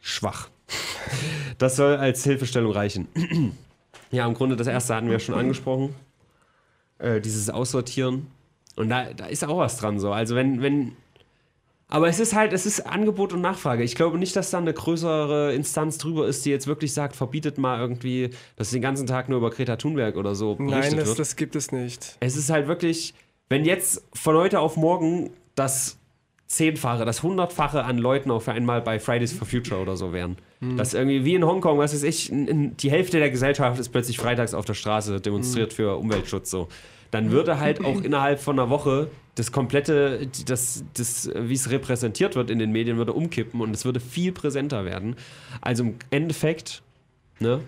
Schwach. Das soll als Hilfestellung reichen. ja, im Grunde das erste hatten wir schon angesprochen. Äh, dieses Aussortieren. Und da, da ist auch was dran so. Also wenn, wenn. Aber es ist halt, es ist Angebot und Nachfrage. Ich glaube nicht, dass da eine größere Instanz drüber ist, die jetzt wirklich sagt, verbietet mal irgendwie, dass den ganzen Tag nur über Greta Thunberg oder so berichtet Nein, das, wird. das gibt es nicht. Es ist halt wirklich, wenn jetzt von heute auf morgen das Zehnfache, das Hundertfache an Leuten auf einmal bei Fridays for Future oder so wären. Das irgendwie wie in Hongkong, was weiß ich, die Hälfte der Gesellschaft ist plötzlich freitags auf der Straße, demonstriert für Umweltschutz so. Dann würde halt auch innerhalb von einer Woche das komplette, das, das, wie es repräsentiert wird in den Medien, würde umkippen und es würde viel präsenter werden. Also im Endeffekt, ne,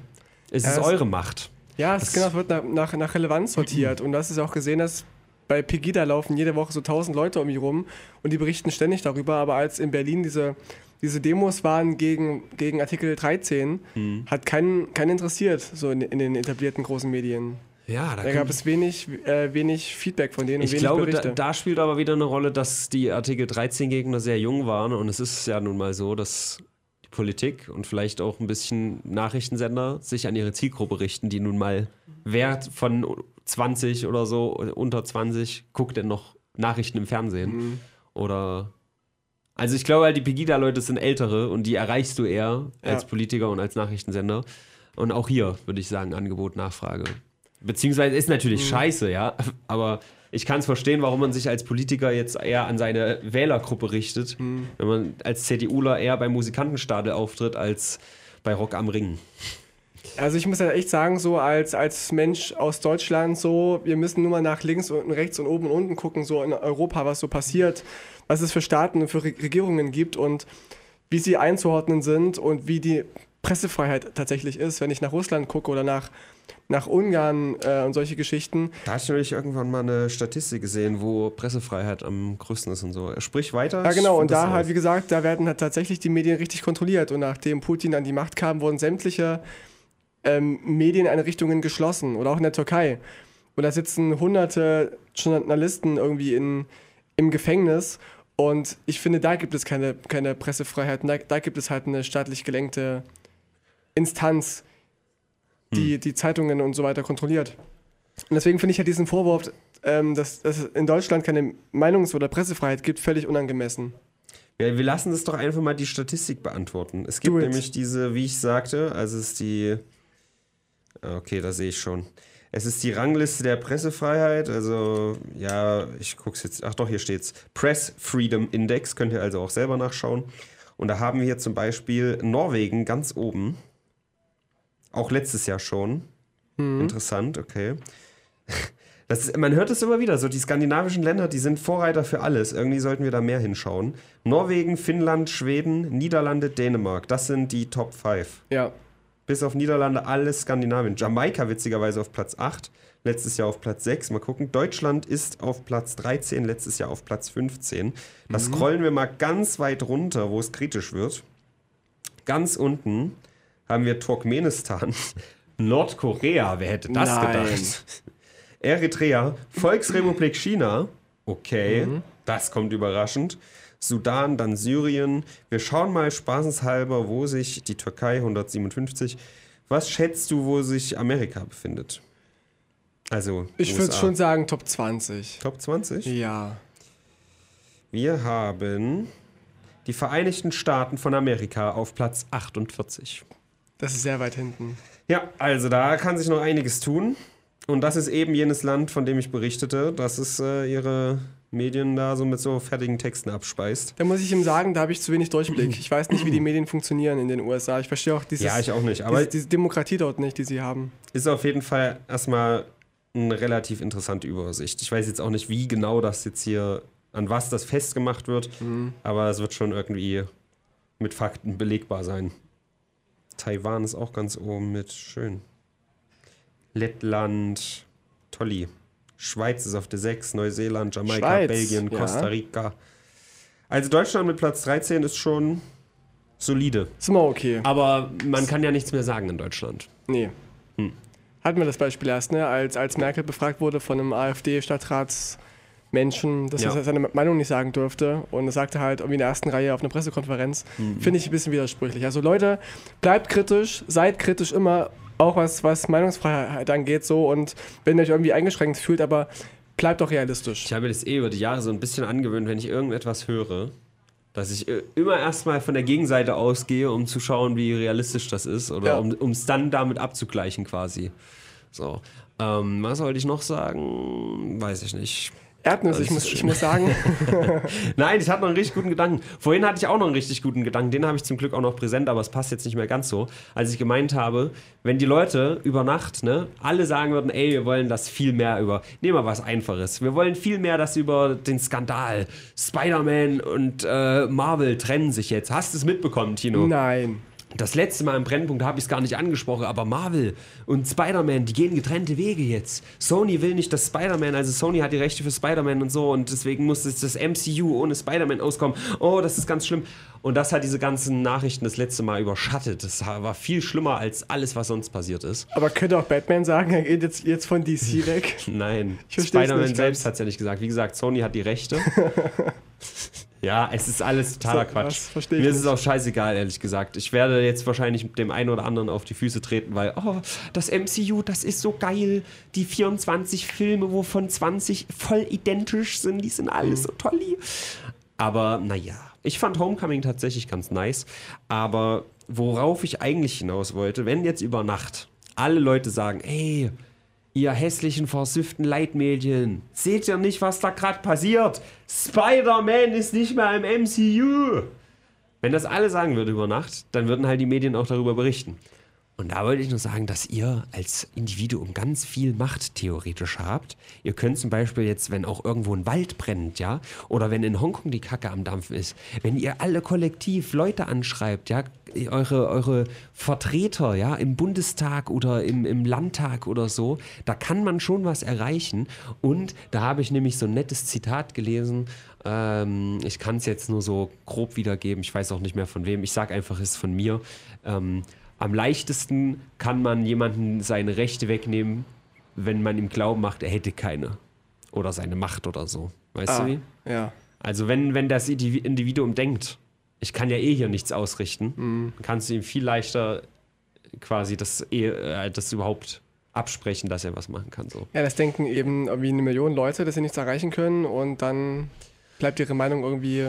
es Ja, ist es- eure Macht. Ja, es genau, wird nach, nach, nach Relevanz sortiert. Und das ist auch gesehen, dass bei Pegida laufen jede Woche so 1000 Leute um mich rum und die berichten ständig darüber. Aber als in Berlin diese, diese Demos waren gegen, gegen Artikel 13, Hm. hat keinen, keinen interessiert, so in, in den etablierten großen Medien. Ja, Da gab es wenig, äh, wenig Feedback von denen Ich wenig glaube, da, da spielt aber wieder eine Rolle, dass die Artikel 13 Gegner sehr jung waren und es ist ja nun mal so, dass die Politik und vielleicht auch ein bisschen Nachrichtensender sich an ihre Zielgruppe richten, die nun mal wer von 20 oder so, unter 20, guckt denn noch Nachrichten im Fernsehen? Mhm. Oder. Also ich glaube halt, die Pegida-Leute sind ältere und die erreichst du eher als Ja. Politiker und als Nachrichtensender. Und auch hier würde ich sagen, Angebot, Nachfrage. Beziehungsweise ist natürlich Mhm. scheiße, ja. Aber ich kann es verstehen, warum man sich als Politiker jetzt eher an seine Wählergruppe richtet, Mhm. wenn man als CDUler eher beim Musikantenstadel auftritt als bei Rock am Ring. Also ich muss ja echt sagen, so als, als Mensch aus Deutschland, so, wir müssen nur mal nach links und rechts und oben und unten gucken, so in Europa, was so passiert, was es für Staaten und für Re Regierungen gibt und wie sie einzuordnen sind und wie die Pressefreiheit tatsächlich ist, wenn ich nach Russland gucke oder nach, nach Ungarn äh, und solche Geschichten. Da habe ich nämlich irgendwann mal eine Statistik gesehen, wo Pressefreiheit am größten ist und so. Sprich weiter. Ja, genau, und da halt, wie gesagt, da werden halt tatsächlich die Medien richtig kontrolliert. Und nachdem Putin an die Macht kam, wurden sämtliche ähm, Medieneinrichtungen geschlossen oder auch in der Türkei. Und da sitzen hunderte Journalisten irgendwie in, im Gefängnis. Und ich finde, da gibt es keine, keine Pressefreiheit. Da, da gibt es halt eine staatlich gelenkte Instanz, die die Zeitungen und so weiter kontrolliert. Und deswegen finde ich ja diesen Vorwurf, ähm, dass, dass es in Deutschland keine Meinungs- oder Pressefreiheit gibt, völlig unangemessen. Ja, wir lassen das doch einfach mal die Statistik beantworten. Es gibt nämlich diese, wie ich sagte, also es ist die. Ah, Okay, da sehe ich schon. Es ist die Rangliste der Pressefreiheit. Also, ja, ich guck's jetzt. Ach doch, hier steht's. Press Freedom Index. Könnt ihr also auch selber nachschauen. Und da haben wir hier zum Beispiel Norwegen ganz oben. Auch letztes Jahr schon. Interessant, okay. Das ist, man hört es immer wieder, so die skandinavischen Länder, die sind Vorreiter für alles. Irgendwie sollten wir da mehr hinschauen. Norwegen, Finnland, Schweden, Niederlande, Dänemark. Das sind die Top 5. Ja. Bis auf Niederlande alles Skandinavien. Jamaika witzigerweise auf Platz 8, letztes Jahr auf Platz 6. Mal gucken. Deutschland ist auf Platz 13, letztes Jahr auf Platz 15. Das scrollen wir mal ganz weit runter, wo es kritisch wird. Ganz unten haben wir Turkmenistan, Nordkorea, wer hätte das Nein. gedacht? Eritrea, Volksrepublik China, okay, das kommt überraschend. Sudan, dann Syrien. Wir schauen mal spaßenshalber, wo sich die Türkei 157. Was schätzt du, wo sich Amerika befindet? Also, Ich würde schon sagen Top 20. Top 20? Ja. Wir haben die Vereinigten Staaten von Amerika auf Platz 48. Das ist sehr weit hinten. Ja, also da kann sich noch einiges tun. Und das ist eben jenes Land, von dem ich berichtete, dass es äh, ihre Medien da so mit so fertigen Texten abspeist. Da muss ich ihm sagen, da habe ich zu wenig Durchblick. Ich weiß nicht, wie die Medien funktionieren in den USA. Ich verstehe auch dieses, Ja, ich auch nicht. Aber diese, diese Demokratie dort nicht, die sie haben. ist auf jeden Fall erstmal eine relativ interessante Übersicht. Ich weiß jetzt auch nicht, wie genau das jetzt hier, an was das festgemacht wird, aber es wird schon irgendwie mit Fakten belegbar sein. Taiwan ist auch ganz oben mit. Schön. Lettland, Tolli. Schweiz ist auf der 6, Neuseeland, Jamaika, Schweiz, Belgien, ja. Costa Rica. Also Deutschland mit Platz 13 ist schon solide. Ist immer okay. Aber man kann ja nichts mehr sagen in Deutschland. Nee. Hm. Hatten wir das Beispiel erst, ne? Als, als Merkel befragt wurde von einem AfD-Stadtratsmenschen, dass Ja. er seine Meinung nicht sagen durfte. Und er sagte halt irgendwie in der ersten Reihe auf einer Pressekonferenz. Mhm. Finde ich ein bisschen widersprüchlich. Also Leute, bleibt kritisch, seid kritisch immer, auch was, was Meinungsfreiheit angeht, so. Und wenn ihr euch irgendwie eingeschränkt fühlt, aber bleibt doch realistisch. Ich habe mir das eh über die Jahre so ein bisschen angewöhnt, wenn ich irgendetwas höre, dass ich äh, immer erstmal von der Gegenseite ausgehe, um zu schauen, wie realistisch das ist oder Ja. um es dann damit abzugleichen quasi. So. Ähm, was wollte ich noch sagen? Weiß ich nicht. Erdnüsse, ich muss, ich muss sagen, Nein, ich hatte noch einen richtig guten Gedanken. Vorhin hatte ich auch noch einen richtig guten Gedanken. Den habe ich zum Glück auch noch präsent, aber es passt jetzt nicht mehr ganz so. Als ich gemeint habe, wenn die Leute über Nacht, ne, alle sagen würden, ey, wir wollen das viel mehr über, nehmen wir was Einfaches. Wir wollen viel mehr das über den Skandal. Spider-Man und äh, Marvel trennen sich jetzt. Hast du es mitbekommen, Tino? nein. Das letzte Mal im Brennpunkt habe ich es gar nicht angesprochen, aber Marvel und Spider-Man, die gehen getrennte Wege jetzt. Sony will nicht, dass Spider-Man, also Sony hat die Rechte für Spider-Man und so und deswegen muss jetzt das MCU ohne Spider-Man auskommen. Oh, das ist ganz schlimm. Und das hat diese ganzen Nachrichten das letzte Mal überschattet. Das war viel schlimmer als alles, was sonst passiert ist. Aber könnte auch Batman sagen, er geht jetzt, jetzt von DC weg? Nein, Spider-Man selbst hat es ja nicht gesagt. Wie gesagt, Sony hat die Rechte. ja, es ist alles totaler So, Quatsch. das versteh ich Mir ist es auch scheißegal, ehrlich gesagt. Ich werde jetzt wahrscheinlich dem einen oder anderen auf die Füße treten, weil, oh, das MCU, das ist so geil. Die 24 Filme, wovon 20 voll identisch sind, die sind alles so toll. Aber naja, ich fand Homecoming tatsächlich ganz nice. Aber worauf ich eigentlich hinaus wollte, wenn jetzt über Nacht alle Leute sagen, ey, ihr hässlichen, versüfften Leitmedien, seht ihr nicht, was da gerade passiert? Spider-Man ist nicht mehr im MCU. Wenn das alle sagen würden über Nacht, dann würden halt die Medien auch darüber berichten. Und da wollte ich nur sagen, dass ihr als Individuum ganz viel Macht theoretisch habt. Ihr könnt zum Beispiel jetzt, wenn auch irgendwo ein Wald brennt, ja, oder wenn in Hongkong die Kacke am Dampfen ist, wenn ihr alle kollektiv Leute anschreibt, ja, eure, eure Vertreter, ja, im Bundestag oder im, im Landtag oder so, da kann man schon was erreichen. Und da habe ich nämlich so ein nettes Zitat gelesen. Ähm, ich kann es jetzt nur so grob wiedergeben. Ich weiß auch nicht mehr von wem. Ich sage einfach, es ist von mir. Ähm, am leichtesten kann man jemanden seine Rechte wegnehmen, wenn man ihm glauben macht, er hätte keine. Oder seine Macht oder so. Weißt Ah, du wie? ja. Also wenn, wenn das Indivi- Individuum denkt, ich kann ja eh hier nichts ausrichten, Mhm. dann kannst du ihm viel leichter quasi das, eh, äh, das überhaupt absprechen, dass er was machen kann. So. Ja, das denken eben irgendwie eine Million Leute, dass sie nichts erreichen können und dann bleibt ihre Meinung irgendwie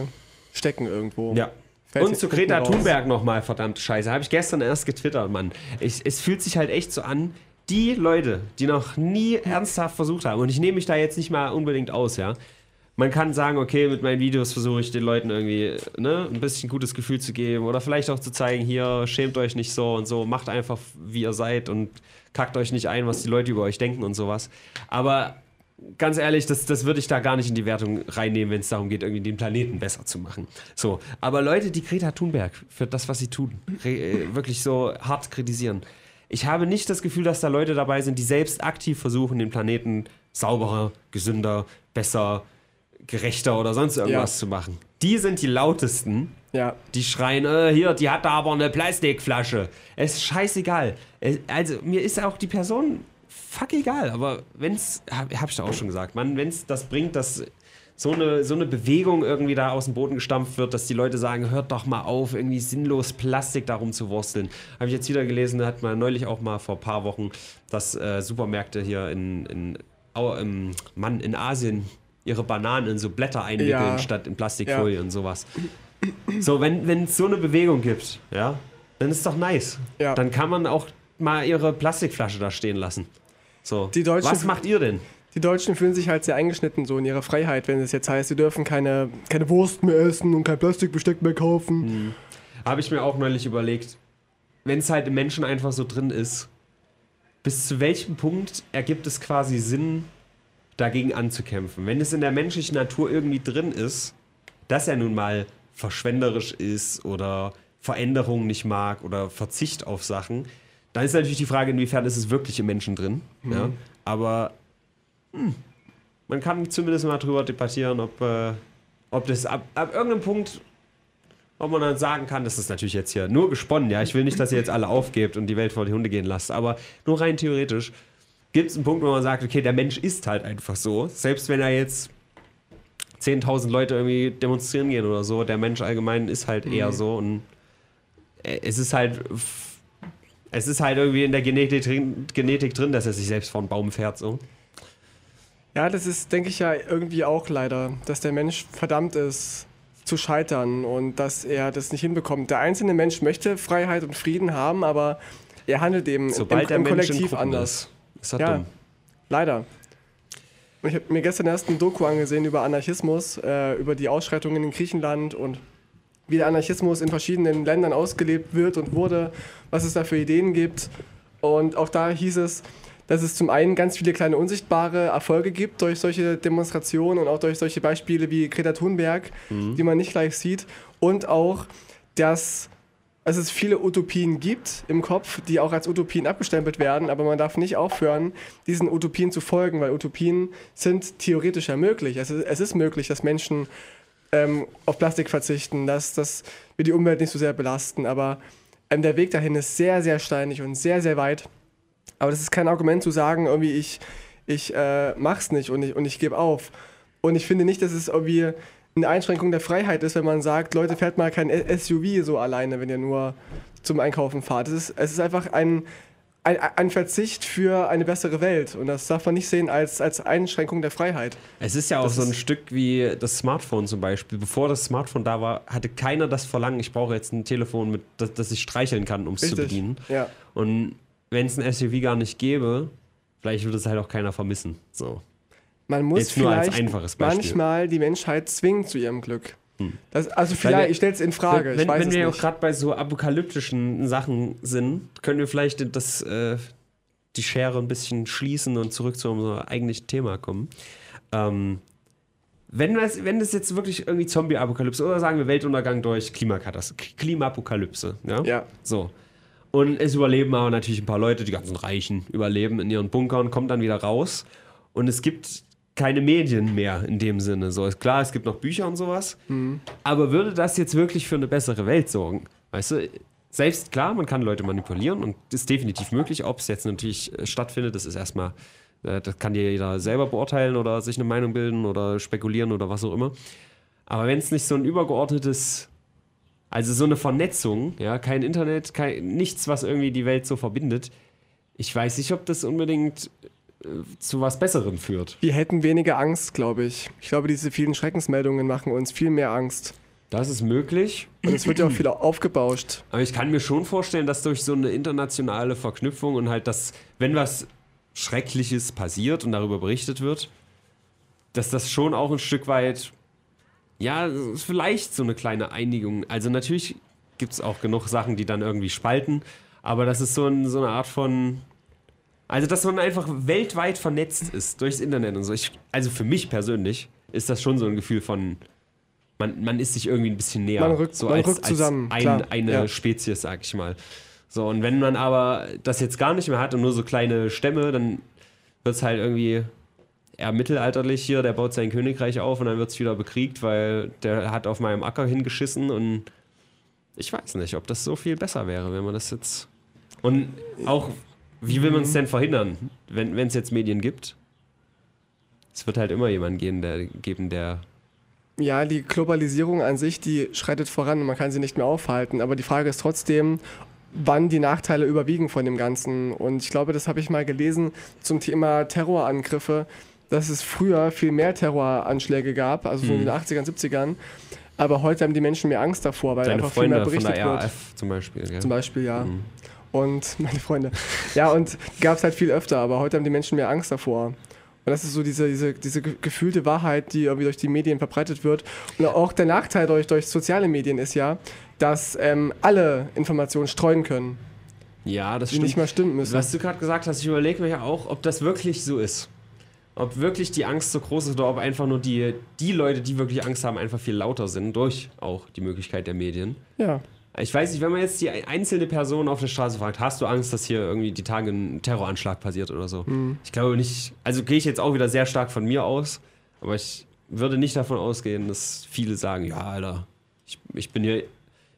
stecken irgendwo. Ja. Fällt Und zu Greta. Thunberg nochmal, verdammte Scheiße. Habe ich gestern erst getwittert, Mann. Ich, es fühlt sich halt echt so an, die Leute, die noch nie ernsthaft versucht haben, und ich nehme mich da jetzt nicht mal unbedingt aus, ja. Man kann sagen, okay, mit meinen Videos versuche ich den Leuten irgendwie ne, ein bisschen gutes Gefühl zu geben oder vielleicht auch zu zeigen, hier, schämt euch nicht so und so, macht einfach, wie ihr seid und kackt euch nicht ein, was die Leute über euch denken und sowas. Aber ganz ehrlich, das, das würde ich da gar nicht in die Wertung reinnehmen, wenn es darum geht, irgendwie den Planeten besser zu machen. So, aber Leute, die Greta Thunberg für das, was sie tun, äh, wirklich so hart kritisieren. Ich habe nicht das Gefühl, dass da Leute dabei sind, die selbst aktiv versuchen, den Planeten sauberer, gesünder, besser, gerechter oder sonst irgendwas Ja. zu machen. Die sind die lautesten. Ja. Die schreien, äh, hier, die hat da aber eine Plastikflasche. Es ist scheißegal. Es, also, mir ist auch die Person fuck egal. Aber wenn's, hab, hab ich da auch schon gesagt, Mann, wenn's das bringt, dass so eine, so eine Bewegung irgendwie da aus dem Boden gestampft wird, dass die Leute sagen, hört doch mal auf, irgendwie sinnlos Plastik darum zu wursteln. Habe ich jetzt wieder gelesen, hat man neulich auch mal vor ein paar Wochen, dass äh, Supermärkte hier in, in, im, Mann, in Asien ihre Bananen in so Blätter einwickeln, Ja. statt in Plastikfolie und sowas. So, wenn es so eine Bewegung gibt, ja, dann ist doch nice. Ja. Dann kann man auch mal ihre Plastikflasche da stehen lassen. So. Was macht ihr denn? Die Deutschen fühlen sich halt sehr eingeschnitten so in ihrer Freiheit, wenn es jetzt heißt, sie dürfen keine, keine Wurst mehr essen und kein Plastikbesteck mehr kaufen. Habe ich mir auch neulich überlegt, wenn es halt im Menschen einfach so drin ist, bis zu welchem Punkt ergibt es quasi Sinn, dagegen anzukämpfen? Wenn es in der menschlichen Natur irgendwie drin ist, dass er nun mal verschwenderisch ist oder Veränderungen nicht mag oder Verzicht auf Sachen, dann ist natürlich die Frage, inwiefern ist es wirklich im Menschen drin. Ja? Aber hm, man kann zumindest mal drüber debattieren, ob, äh, ob das ab, ab irgendeinem Punkt ob man dann sagen kann, das ist natürlich jetzt hier nur gesponnen, ja. Ich will nicht, dass ihr jetzt alle aufgebt und die Welt vor die Hunde gehen lasst, aber nur rein theoretisch gibt es einen Punkt, wo man sagt, okay, der Mensch ist halt einfach so. Selbst wenn er jetzt 10.000 Leute irgendwie demonstrieren gehen oder so, der Mensch allgemein ist halt eher so und äh, es ist halt. Es ist halt irgendwie in der Genetik drin, Genetik drin, dass er sich selbst vor einen Baum fährt, so. Ja, das ist, denke ich ja, irgendwie auch leider, dass der Mensch verdammt ist zu scheitern und dass er das nicht hinbekommt. Der einzelne Mensch möchte Freiheit und Frieden haben, aber er handelt eben Sobald im, im in Kollektiv anders. ist, ist er Ja. dumm. Leider. Ich habe mir gestern erst ein Doku angesehen über Anarchismus, äh, über die Ausschreitungen in Griechenland und wie der Anarchismus in verschiedenen Ländern ausgelebt wird und wurde, was es da für Ideen gibt. Und auch da hieß es, dass es zum einen ganz viele kleine unsichtbare Erfolge gibt durch solche Demonstrationen und auch durch solche Beispiele wie Greta Thunberg, die man nicht gleich sieht. Und auch, dass dass es viele Utopien gibt im Kopf, die auch als Utopien abgestempelt werden, aber man darf nicht aufhören, diesen Utopien zu folgen, weil Utopien sind theoretisch ja möglich. Es ist, es ist möglich, dass Menschen ähm, auf Plastik verzichten, dass, dass wir die Umwelt nicht so sehr belasten, aber ähm, der Weg dahin ist sehr, sehr steinig und sehr, sehr weit. Aber das ist kein Argument zu sagen, irgendwie ich, ich äh, mach's nicht und ich, und ich gebe auf. Und ich finde nicht, dass es irgendwie eine Einschränkung der Freiheit ist, wenn man sagt, Leute, fährt mal kein SUV so alleine, wenn ihr nur zum Einkaufen fahrt. Es ist, es ist einfach ein, ein, ein Verzicht für eine bessere Welt. Und das darf man nicht sehen als, als Einschränkung der Freiheit. Es ist ja auch Das so ein Stück wie das Smartphone zum Beispiel. Bevor das Smartphone da war, hatte keiner das Verlangen, ich brauche jetzt ein Telefon, mit, das, das ich streicheln kann, um es zu bedienen. Ja. Und wenn es ein SUV gar nicht gäbe, vielleicht würde es halt auch keiner vermissen. So. Man muss Jetzt vielleicht einfaches Beispiel. manchmal die Menschheit zwingen zu ihrem Glück. Das, also vielleicht, wir- ich stelle es in Frage. wenn wenn wir auch nicht. gerade bei so apokalyptischen Sachen sind, können wir vielleicht das, äh, die Schere ein bisschen schließen und zurück zu unserem eigentlichen Thema kommen. Ähm, wenn, das, wenn das jetzt wirklich irgendwie Zombie-Apokalypse oder sagen wir Weltuntergang durch Klimakatastrophe, Klimapokalypse, ja? Ja. So. Und es überleben aber natürlich ein paar Leute, die ganzen Reichen überleben in ihren Bunkern, kommen dann wieder raus. Und es gibt keine Medien mehr in dem Sinne. So ist klar, es gibt noch Bücher und sowas. Aber würde das jetzt wirklich für eine bessere Welt sorgen? Weißt du, selbst klar, man kann Leute manipulieren und ist definitiv möglich. Ob es jetzt natürlich äh, stattfindet, das ist erstmal, äh, das kann jeder selber beurteilen oder sich eine Meinung bilden oder spekulieren oder was auch immer. Aber wenn es nicht so ein übergeordnetes also so eine Vernetzung, ja, kein Internet, kein, nichts, was irgendwie die Welt so verbindet. Ich weiß nicht, ob das unbedingt zu was Besserem führt. Wir hätten weniger Angst, glaube ich. Ich glaube, diese vielen Schreckensmeldungen machen uns viel mehr Angst. Das ist möglich. Und es wird ja auch viel aufgebauscht. Aber ich kann mir schon vorstellen, dass durch so eine internationale Verknüpfung und halt das, wenn was Schreckliches passiert und darüber berichtet wird, dass das schon auch ein Stück weit, ja, vielleicht so eine kleine Einigung. Also natürlich gibt es auch genug Sachen, die dann irgendwie spalten, aber das ist so, ein, so eine Art von, also dass man einfach weltweit vernetzt ist durchs Internet und so. Ich, also für mich persönlich ist das schon so ein Gefühl von, man, man ist sich irgendwie ein bisschen näher. Man rückt- so man als, rückt zusammen, als ein, eine ja. Spezies, sag ich mal. So, und wenn man aber das jetzt gar nicht mehr hat und nur so kleine Stämme, dann wird es halt irgendwie eher mittelalterlich hier, der baut sein Königreich auf und dann wird es wieder bekriegt, weil der hat auf meinem Acker hingeschissen und ich weiß nicht, ob das so viel besser wäre, wenn man das jetzt. Und auch, wie will man es denn verhindern, wenn es jetzt Medien gibt? Es wird halt immer jemanden geben, der, geben, der Ja, die Globalisierung an sich, die schreitet voran und man kann sie nicht mehr aufhalten. Aber die Frage ist trotzdem, wann die Nachteile überwiegen von dem Ganzen. Und ich glaube, das habe ich mal gelesen zum Thema Terrorangriffe, dass es früher viel mehr Terroranschläge gab, also so in den 80ern, 70ern. Aber heute haben die Menschen mehr Angst davor, weil deine einfach viel mehr Freunde von berichtet der wird. RAF zum Beispiel. Gell? Zum Beispiel, ja. Und meine Freunde. Ja, und gab es halt viel öfter, aber heute haben die Menschen mehr Angst davor. Und das ist so diese, diese, diese ge- gefühlte Wahrheit, die irgendwie durch die Medien verbreitet wird. Und auch der Nachteil durch, durch soziale Medien ist ja, dass ähm, alle Informationen streuen können, Ja, das die stimmt. nicht mal stimmen müssen. Was du gerade gesagt hast, ich überlege mir ja auch, ob das wirklich so ist. Ob wirklich die Angst so groß ist oder ob einfach nur die, die Leute, die wirklich Angst haben, einfach viel lauter sind, durch auch die Möglichkeit der Medien. Ja. Ich weiß nicht, wenn man jetzt die einzelne Person auf der Straße fragt, hast du Angst, dass hier irgendwie die Tage ein Terroranschlag passiert oder so? Ich glaube nicht. Also gehe ich jetzt auch wieder sehr stark von mir aus, aber ich würde nicht davon ausgehen, dass viele sagen, ja, Alter, ich, ich bin hier,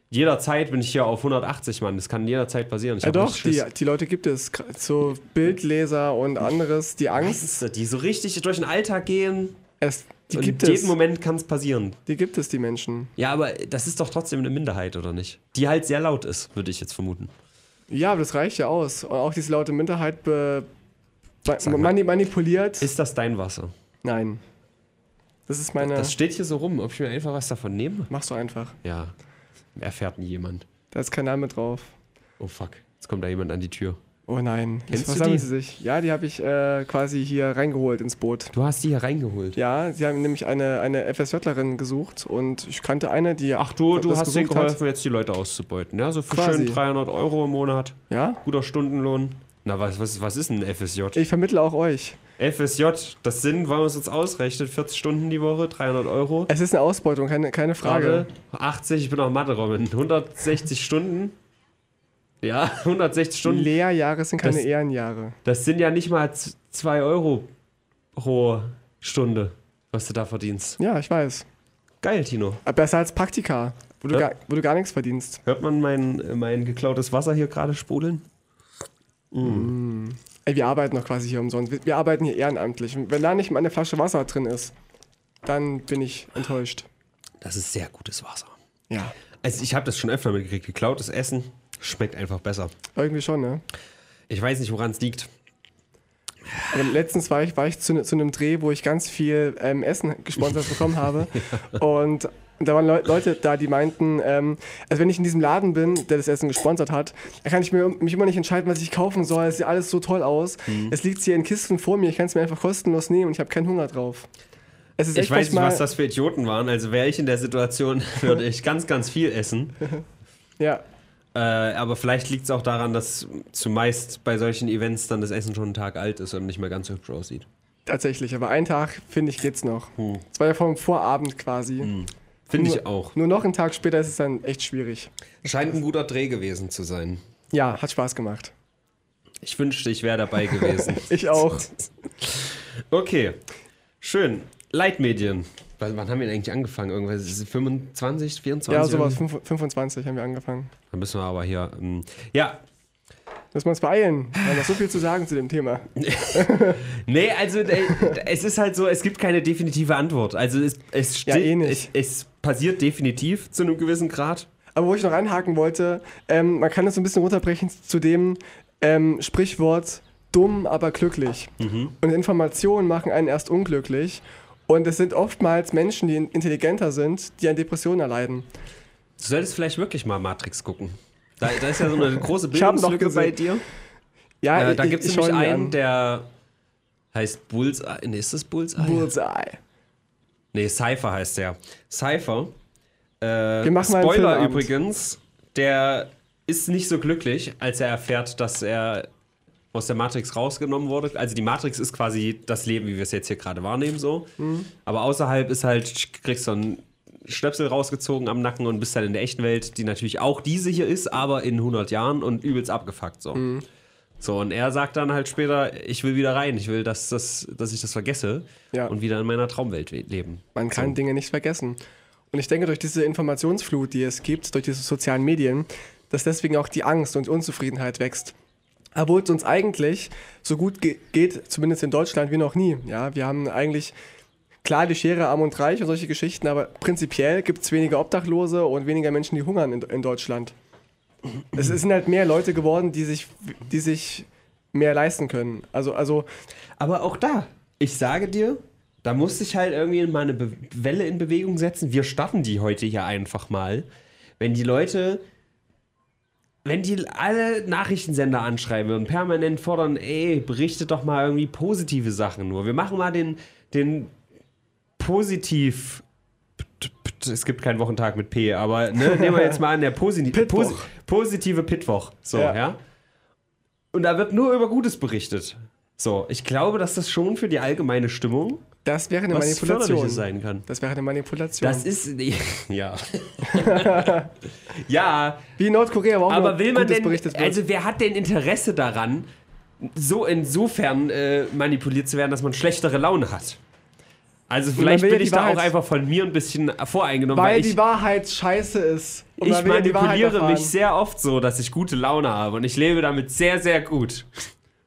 jederzeit bin ich hier auf 180, Mann, das kann jederzeit passieren. Ich Ja doch, die, die Leute gibt es. So Bildleser und anderes, die Angst, Ängste, die so richtig durch den Alltag gehen. es, die und gibt jeden es. Moment kann es passieren. Die gibt es, die Menschen. Ja, aber das ist doch trotzdem eine Minderheit, oder nicht? Die halt sehr laut ist, würde ich jetzt vermuten. Ja, aber das reicht ja aus. Und auch diese laute Minderheit be, mani manipuliert. Ist das dein Wasser? Nein. Das ist meine. Das steht hier so rum, ob ich mir einfach was davon nehme. Machst du einfach. Ja, erfährt nie jemand. Da ist kein Name drauf. Oh fuck, jetzt kommt da jemand an die Tür. Oh nein. Kennst Was du haben die? sie sich? Ja, die habe ich äh, quasi hier reingeholt ins Boot. Du hast die hier reingeholt. Ja, sie haben nämlich eine, eine FSJlerin gesucht und ich kannte eine, die. Ach du, du hast denen gesucht hat. geholfen, jetzt die Leute auszubeuten. Ja, so für Quasi. schön 300 Euro im Monat. Ja? Guter Stundenlohn. Na, was, was, was ist ein FSJ? Ich vermittle auch euch. FSJ, das sind, wollen wir uns jetzt ausrechnen, 40 Stunden die Woche, 300 Euro. Es ist eine Ausbeutung, keine, keine Frage. Frage. 80, ich bin auch mathe robin 160 Stunden. Ja, 160 Stunden. Lehrjahre sind keine Das- Ehrenjahre. Das sind ja nicht mal 2 Euro pro Stunde, was du da verdienst. Ja, ich weiß. Geil, Tino. Aber Besser als Praktika, wo du, Ja. gar, wo du gar nichts verdienst. Hört man mein, mein geklautes Wasser hier gerade sprudeln? Ey, wir arbeiten doch quasi hier umsonst. Wir, wir arbeiten hier ehrenamtlich. Und Wenn da nicht mal eine Flasche Wasser drin ist, dann bin ich enttäuscht. Das ist sehr gutes Wasser. Ja, Also ich habe das schon öfter mitgekriegt. Geklautes Essen schmeckt einfach besser. irgendwie schon, ne? Ich weiß nicht, woran es liegt. Aber letztens war ich, war ich zu, ne- zu einem Dreh, wo ich ganz viel ähm, Essen gesponsert bekommen habe. Und da waren Leu Leute da, die meinten, ähm, also wenn ich in diesem Laden bin, der das Essen gesponsert hat, dann kann ich mir, mich immer nicht entscheiden, was ich kaufen soll. Es sieht alles so toll aus. Mhm. Es liegt hier in Kisten vor mir, ich kann es mir einfach kostenlos nehmen und ich habe keinen Hunger drauf. Es ist Ich weiß nicht, was das für Idioten waren. Also wäre ich in der Situation, würde ich ganz, ganz viel essen. Ja, Äh, aber vielleicht liegt es auch daran, dass zumeist bei solchen Events dann das Essen schon einen Tag alt ist und nicht mehr ganz so hübsch aussieht. tatsächlich. Aber einen Tag, finde ich, geht's noch. Hm. Es war ja vom Vorabend quasi. Finde ich auch. Nur noch einen Tag später ist es dann echt schwierig. Scheint ein guter Dreh gewesen zu sein. Ja, hat Spaß gemacht. Ich wünschte, ich wäre dabei gewesen. Ich auch. Okay, schön. Leitmedien. Wann wann haben wir denn eigentlich angefangen? Irgendwas 25, 24? Ja, sowas. irgendwie? 5 25 haben wir angefangen. Dann müssen wir aber hier. Ähm, ja, Müssen wir uns beeilen. Wir haben noch so viel zu sagen zu dem Thema. Nee, also äh, es ist halt so, es gibt keine definitive Antwort. Also es, es, Ja, eh es, es passiert definitiv zu einem gewissen Grad. Aber wo ich noch einhaken wollte, ähm, man kann das so ein bisschen runterbrechen zu dem ähm, Sprichwort dumm, aber glücklich. Und Informationen machen einen erst unglücklich. Und es sind oftmals Menschen, die intelligenter sind, die an Depressionen erleiden. Du solltest vielleicht wirklich mal Matrix gucken. Da, da ist ja so eine große Ich hab noch Bildungslücke bei dir. Ja, Äh, da gibt es nämlich einen, an. der heißt Bullseye. Nee, ist das Bullseye? Bullseye. Nee, Cypher heißt der. Cypher. Äh, Wir machen mal Spoiler Filmabend. übrigens, der ist nicht so glücklich, als er erfährt, dass er aus der Matrix rausgenommen wurde. Also die Matrix ist quasi das Leben, wie wir es jetzt hier gerade wahrnehmen, so. Mhm. Aber außerhalb ist halt, kriegst du einen Stöpsel rausgezogen am Nacken und bist dann in der echten Welt, die natürlich auch diese hier ist, aber in 100 Jahren und übelst abgefuckt, so. Mhm. So, und er sagt dann halt später, ich will wieder rein, ich will, dass, das, dass ich das vergesse Ja. und wieder in meiner Traumwelt we- leben. Man kann So. Dinge nicht vergessen. Und ich denke, durch diese Informationsflut, die es gibt, durch diese sozialen Medien, dass deswegen auch die Angst und Unzufriedenheit wächst. Obwohl es uns eigentlich so gut ge geht, zumindest in Deutschland, wie noch nie. Ja, wir haben eigentlich klar die Schere arm und reich und solche Geschichten, aber prinzipiell gibt es weniger Obdachlose und weniger Menschen, die hungern in, in Deutschland. Es sind halt mehr Leute geworden, die sich, die sich mehr leisten können. Also, also Aber auch da, ich sage dir, da musste ich halt irgendwie mal eine Be Welle in Bewegung setzen. Wir starten die heute hier einfach mal. Wenn die Leute, wenn die alle Nachrichtensender anschreiben und permanent fordern, ey, berichtet doch mal irgendwie positive Sachen nur. Wir machen mal den, den positiv. Es gibt keinen Wochentag mit P, aber ne, nehmen wir jetzt mal an, der posi posi positive Pittwoch. So, Ja. ja. Und da wird nur über Gutes berichtet. So, ich glaube, dass das schon für die allgemeine Stimmung das wäre eine was Manipulation. Sein kann. Das wäre eine Manipulation. Das ist. Ja. ja, Wie in Nordkorea, auch aber will man denn. Also, wer hat denn Interesse daran, so insofern äh, manipuliert zu werden, dass man schlechtere Laune hat? Also, vielleicht bin die ich da auch Wahrheit- einfach von mir ein bisschen voreingenommen, weil weil, die ich. Wahrheit scheiße ist. Ich die manipuliere mich sehr oft so, dass ich gute Laune habe und ich lebe damit sehr, sehr gut.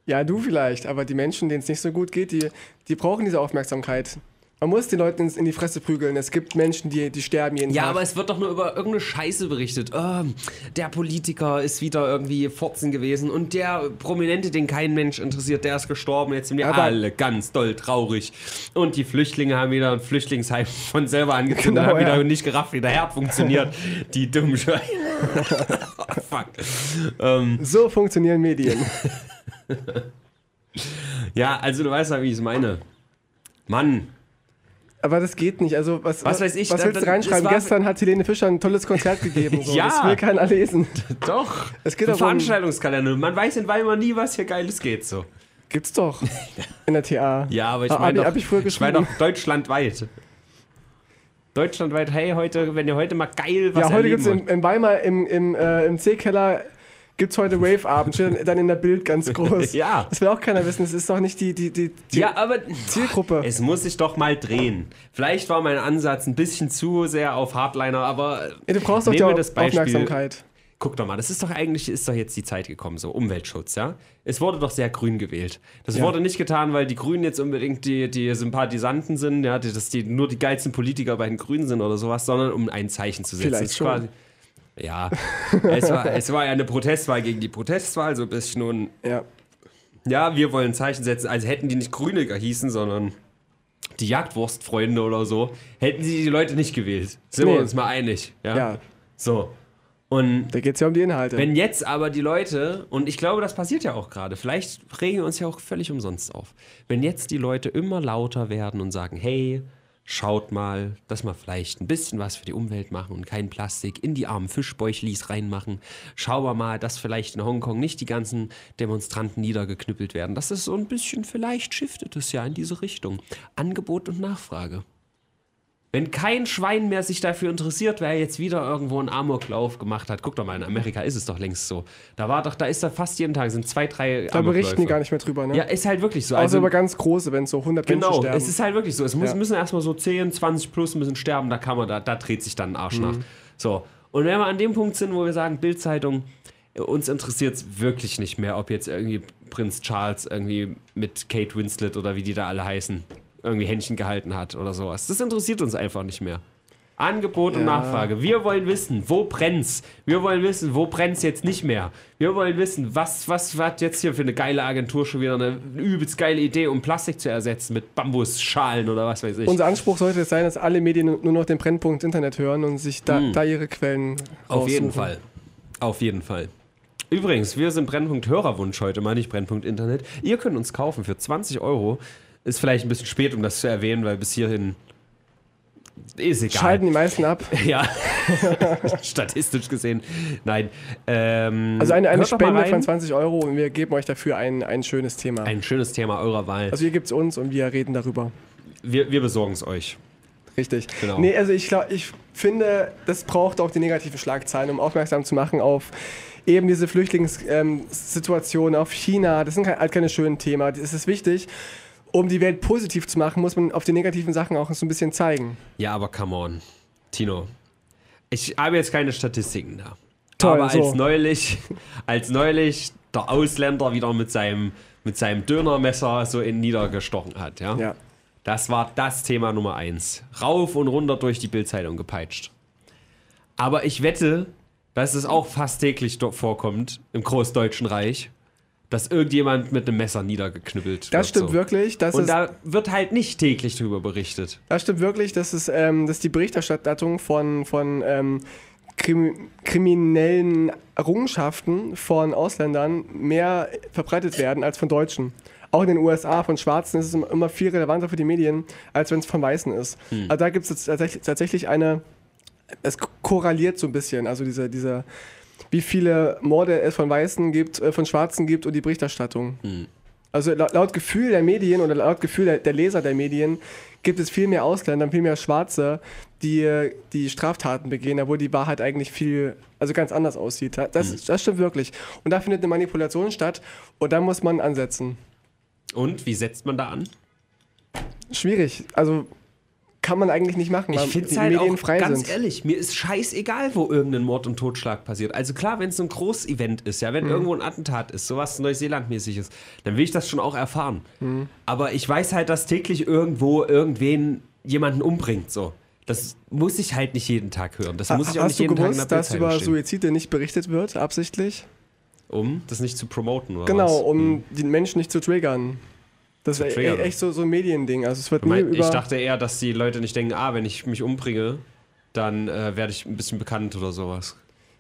Ja, du vielleicht, aber die Menschen, denen es nicht so gut geht, die, die brauchen diese Aufmerksamkeit. Man muss den Leuten ins- in die Fresse prügeln. Es gibt Menschen, die, die sterben jeden Ja, Tag. aber es wird doch nur über irgendeine Scheiße berichtet. Ähm, der Politiker ist wieder irgendwie Furzen gewesen und der Prominente, den kein Mensch interessiert, der ist gestorben. Jetzt sind wir Aber- alle ganz doll traurig. Und die Flüchtlinge haben wieder ein Flüchtlingsheim von selber angezündet Genau, und haben wieder ja. nicht gerafft, wie der Herd funktioniert. die dummen Scheiße. Fuck. Ähm, so funktionieren Medien. ja, also du weißt ja, wie ich es meine. Mann, aber das geht nicht. Also, was, Was weiß ich, Was willst du reinschreiben? Gestern hat Helene Fischer ein tolles Konzert gegeben. So. Ja. Das will keiner lesen. doch. Es geht Ein Veranstaltungskalender. Man weiß in Weimar nie, was hier Geiles geht so. Gibt's doch. In der TA. Ja, aber ich Ah, meine doch, hab ich früher ich meine geschrieben. doch deutschlandweit. Deutschlandweit, hey, heute, wenn ihr heute mal geil was Ja, heute erleben gibt's in, in Weimar im, im, äh, im C-Keller gibt's heute Rave-Abend. Steht dann in der Bild ganz groß. Ja. Das will auch keiner wissen. Das ist doch nicht die, die, die, die Ja, aber Zielgruppe. es muss sich doch mal drehen. Vielleicht war mein Ansatz ein bisschen zu sehr auf Hardliner, aber Ja, du brauchst doch die das Beispiel. Aufmerksamkeit. Guck doch mal, das ist doch eigentlich, ist doch jetzt die Zeit gekommen, so Umweltschutz, ja? Es wurde doch sehr grün gewählt. Das Ja. wurde nicht getan, weil die Grünen jetzt unbedingt die, die Sympathisanten sind, ja, die, dass die nur die geilsten Politiker bei den Grünen sind oder sowas, sondern um ein Zeichen zu setzen. Vielleicht Es schon. Ja, es war, es war ja eine Protestwahl gegen die Protestwahl, so ein bisschen nun, Ja. ja, wir wollen ein Zeichen setzen, also hätten die nicht Grüne gehießen, sondern die Jagdwurstfreunde oder so, hätten sie die Leute nicht gewählt. Sind Nee. wir uns mal einig, ja? ja, So. Und da geht's ja um die Inhalte. wenn jetzt aber die Leute, und ich glaube, das passiert ja auch gerade, vielleicht regen wir uns ja auch völlig umsonst auf, wenn jetzt die Leute immer lauter werden und sagen, hey, schaut mal, dass wir vielleicht ein bisschen was für die Umwelt machen und kein Plastik in die armen Fischbäuchlis reinmachen. Schauen wir mal, dass vielleicht in Hongkong nicht die ganzen Demonstranten niedergeknüppelt werden. Das ist so ein bisschen, vielleicht shiftet es ja in diese Richtung. Angebot und Nachfrage. Wenn kein Schwein mehr sich dafür interessiert, wer jetzt wieder irgendwo einen Amoklauf gemacht hat. Guck doch mal, in Amerika ist es doch längst so. Da war doch, da ist da fast jeden Tag sind zwei, drei da berichten die gar nicht mehr drüber, ne? Ja, ist halt wirklich so. Außer Also, über ganz große, wenn so 100 genau, Menschen sterben. es ist halt wirklich so. Es muss, Ja. müssen erstmal so 10, 20 plus müssen sterben, da kann man, da, da dreht sich dann ein Arsch Mhm. nach. So. Und wenn wir an dem Punkt sind, wo wir sagen, Bildzeitung, uns interessiert es wirklich nicht mehr, ob jetzt irgendwie Prinz Charles irgendwie mit Kate Winslet oder wie die da alle heißen, irgendwie Händchen gehalten hat oder sowas. Das interessiert uns einfach nicht mehr. Angebot und Ja. Nachfrage. Wir wollen wissen, wo brennt's? Wir wollen wissen, wo brennt's jetzt nicht mehr? Wir wollen wissen, was, was hat jetzt hier für eine geile Agentur schon wieder eine übelst geile Idee, um Plastik zu ersetzen mit Bambusschalen oder was weiß ich. Unser Anspruch sollte es sein, dass alle Medien nur noch den Brennpunkt Internet hören und sich da, da ihre Quellen Hm. Auf jeden. Fall. Auf jeden Fall. Übrigens, wir sind Brennpunkt Hörerwunsch heute mal, nicht Brennpunkt Internet. Ihr könnt uns kaufen für 20 Euro. Ist vielleicht ein bisschen spät, um das zu erwähnen, weil bis hierhin ist egal. Schalten die meisten ab. Ja, statistisch gesehen. Nein. Ähm, Also eine, eine Spende von 20 Euro und wir geben euch dafür ein, ein schönes Thema. Ein schönes Thema eurer Wahl. also ihr gebt es uns und wir reden darüber. wir wir besorgen es euch. Richtig. Genau. Nee, also ich, glaub, ich finde, das braucht auch die negativen Schlagzeilen, um aufmerksam zu machen auf eben diese Flüchtlingssituation, auf China. Das sind halt keine schönen Themen. Es ist wichtig, um die Welt positiv zu machen, muss man auf die negativen Sachen auch so ein bisschen zeigen. Ja, aber come on. Tino. Ich habe jetzt keine Statistiken da. Toll, aber so. als neulich, als neulich der Ausländer wieder mit seinem, mit seinem Dönermesser so in niedergestochen hat, ja? Ja. Das war das Thema Nummer eins. Rauf und runter durch die Bildzeitung gepeitscht. Aber ich wette, dass es auch fast täglich dort vorkommt im Großdeutschen Reich, dass irgendjemand mit einem Messer niedergeknüppelt wird. Das stimmt so. wirklich. Das, Und da wird halt nicht täglich drüber berichtet. das stimmt wirklich, dass, es, ähm, dass die Berichterstattung von, von ähm, krim kriminellen Errungenschaften von Ausländern mehr verbreitet werden als von Deutschen. Auch in den USA von Schwarzen ist es immer- viel relevanter für die Medien, als wenn es von Weißen ist. Also da gibt es tatsächlich, eine, es korreliert so ein bisschen, also diese, diese, wie viele Morde es von Weißen gibt, äh, von Schwarzen gibt und die Berichterstattung. Also laut, laut Gefühl der Medien oder laut Gefühl der, der Leser der Medien gibt es viel mehr Ausländer, viel mehr Schwarze, die, äh, die Straftaten begehen, obwohl die Wahrheit eigentlich viel, also ganz anders aussieht. Das, das stimmt wirklich. Und da findet eine Manipulation statt und da muss man ansetzen. Und wie setzt man da an? Schwierig. Also kann man eigentlich nicht machen, Ich finde es halt auch, frei ganz sind. ehrlich, mir ist scheißegal, wo irgendein Mord und Totschlag passiert. Also klar, wenn es so ein Großevent ist, ja, Mhm. wenn irgendwo ein Attentat ist, sowas Neuseelandmäßig ist, dann will ich das schon auch erfahren. Mhm. Aber ich weiß halt, dass täglich irgendwo irgendwen jemanden umbringt, so. Das muss ich halt nicht jeden Tag hören. Das muss ich auch Hast nicht du jeden Tag in gewusst, der dass Bildzeitung über stehen. Suizide nicht berichtet wird, absichtlich? Um das nicht zu promoten, oder Genau, was? um die Menschen nicht zu triggern. Das wäre triggern. echt so, so ein Mediending. Also es wird Ich mein, über... ich dachte eher, dass die Leute nicht denken, ah, wenn ich mich umbringe, dann äh, werde ich ein bisschen bekannt oder sowas.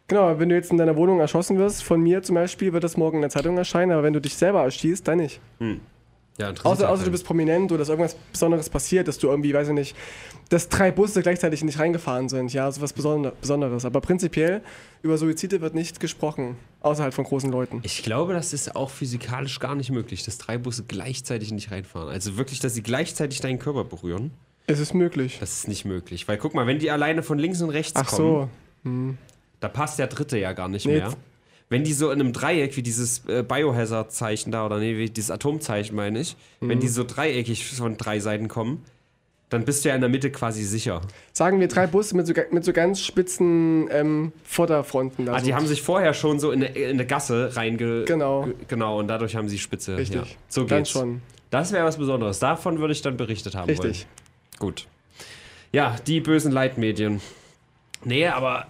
Genau, wenn du jetzt in deiner Wohnung erschossen wirst, von mir zum Beispiel, wird das morgen in der Zeitung erscheinen, aber wenn du dich selber erschießt, dann nicht. Ja, Außer, außer du bist prominent oder dass irgendwas Besonderes passiert, dass du irgendwie, weiß ich nicht, dass drei Busse gleichzeitig nicht reingefahren sind. Ja, so was Besonder- Besonderes. Aber prinzipiell über Suizide wird nicht gesprochen, außerhalb von großen Leuten. Ich glaube, das ist auch physikalisch gar nicht möglich, dass drei Busse gleichzeitig nicht reinfahren. Also wirklich, dass sie gleichzeitig deinen Körper berühren. Es ist möglich. Das ist nicht möglich. Weil guck mal, wenn die alleine von links und rechts Ach kommen, so. da passt der dritte ja gar nicht Nee, mehr. Wenn die so in einem Dreieck, wie dieses äh, Biohazard-Zeichen da, oder nee, wie dieses Atomzeichen meine ich, wenn Mhm. die so dreieckig von drei Seiten kommen, dann bist du ja in der Mitte quasi sicher. Sagen wir drei Busse mit so, mit so ganz spitzen ähm, Vorderfronten. Da Ah, die haben sich vorher schon so in eine, in eine Gasse reinge... Genau. ge- Genau, und dadurch haben sie Spitze. Richtig. Ja. So Dann geht's. schon. Das wäre was Besonderes. Davon würde ich dann berichtet haben wollen. Richtig. Gut. Ja, die bösen Leitmedien. Nee, aber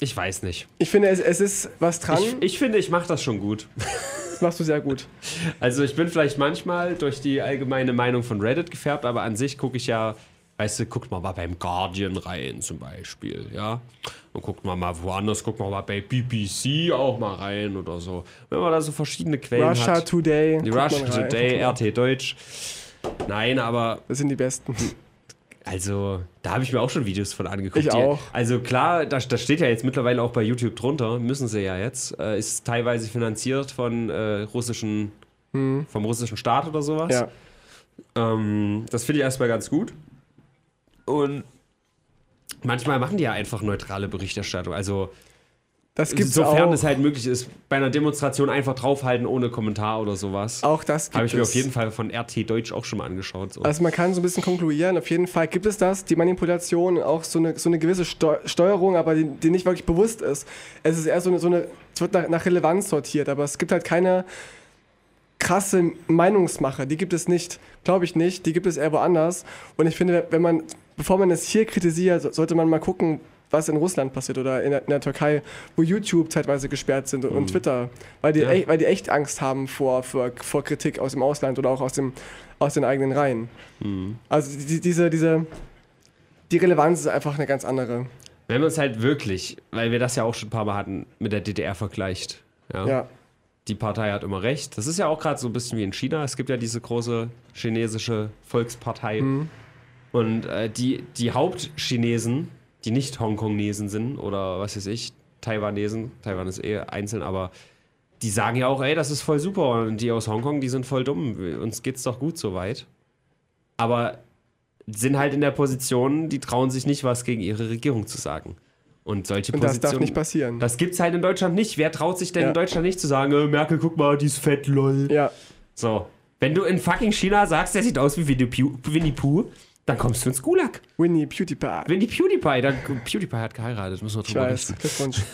ich weiß nicht. Ich finde, es, es ist was dran. Ich, ich finde, ich mache das schon gut. das machst du sehr gut. Also ich bin vielleicht manchmal durch die allgemeine Meinung von Reddit gefärbt, aber an sich gucke ich ja, weißt du, guckt mal mal beim Guardian rein zum Beispiel, ja. Und guckt mal mal woanders, guckt mal mal bei BBC auch mal rein oder so. Wenn man da so verschiedene Quellen Russia hat. Today. Die Russia. Today, RT Deutsch. Nein, aber Das sind die besten. Also, da habe ich mir auch schon Videos von angeguckt. Ich auch. Also klar, da, da steht ja jetzt mittlerweile auch bei YouTube drunter, müssen sie ja jetzt. Äh, ist teilweise finanziert von äh, russischen, vom russischen Staat oder sowas. Hm. Ja. Ähm, das finde ich erstmal ganz gut. Und manchmal machen die ja einfach neutrale Berichterstattung. Also Das gibt's sofern auch. es halt möglich ist, bei einer Demonstration einfach draufhalten ohne Kommentar oder sowas. auch das gibt Habe ich mir es. auf jeden Fall von RT Deutsch auch schon mal angeschaut. So. Also man kann so ein bisschen konkludieren, auf jeden Fall gibt es das, die Manipulation, auch so eine, so eine gewisse Steu Steuerung, aber die, die nicht wirklich bewusst ist. Es ist eher so eine, so eine es wird nach, nach Relevanz sortiert, aber es gibt halt keine krasse Meinungsmache, die gibt es nicht, glaube ich nicht, die gibt es eher woanders. Und ich finde, wenn man bevor man es hier kritisiert, so- sollte man mal gucken, was in Russland passiert oder in der, in der Türkei, wo YouTube zeitweise gesperrt sind und, und Twitter, weil die, Ja. echt, weil die echt Angst haben vor, vor, vor Kritik aus dem Ausland oder auch aus, dem, aus den eigenen Reihen. Also die, diese, diese, die Relevanz ist einfach eine ganz andere. Wenn man es halt wirklich, weil wir das ja auch schon ein paar Mal hatten, mit der DDR vergleicht. Ja. Ja, Die Partei hat immer recht. Das ist ja auch gerade so ein bisschen wie in China. Es gibt ja diese große chinesische Volkspartei. Und äh, die, die Hauptchinesen, die nicht Hongkongnesen sind oder was weiß ich, Taiwanesen, Taiwan ist eh einzeln, aber die sagen ja auch, ey, das ist voll super. Und die aus Hongkong, die sind voll dumm. Uns geht's doch gut soweit. Aber sind halt in der Position, die trauen sich nicht, was gegen ihre Regierung zu sagen. Und solche und das Positionen. darf nicht passieren. Das gibt's halt in Deutschland nicht. Wer traut sich denn Ja. in Deutschland nicht zu sagen, äh, Merkel, guck mal, die ist fett, lol. ja, So. Wenn du in fucking China sagst, der sieht aus wie Winnie Pooh dann kommst du ins Gulag. Winnie PewDiePie. Winnie PewDiePie, dann, PewDiePie hat geheiratet, müssen wir Ich drüber weiß, reden. Glückwunsch.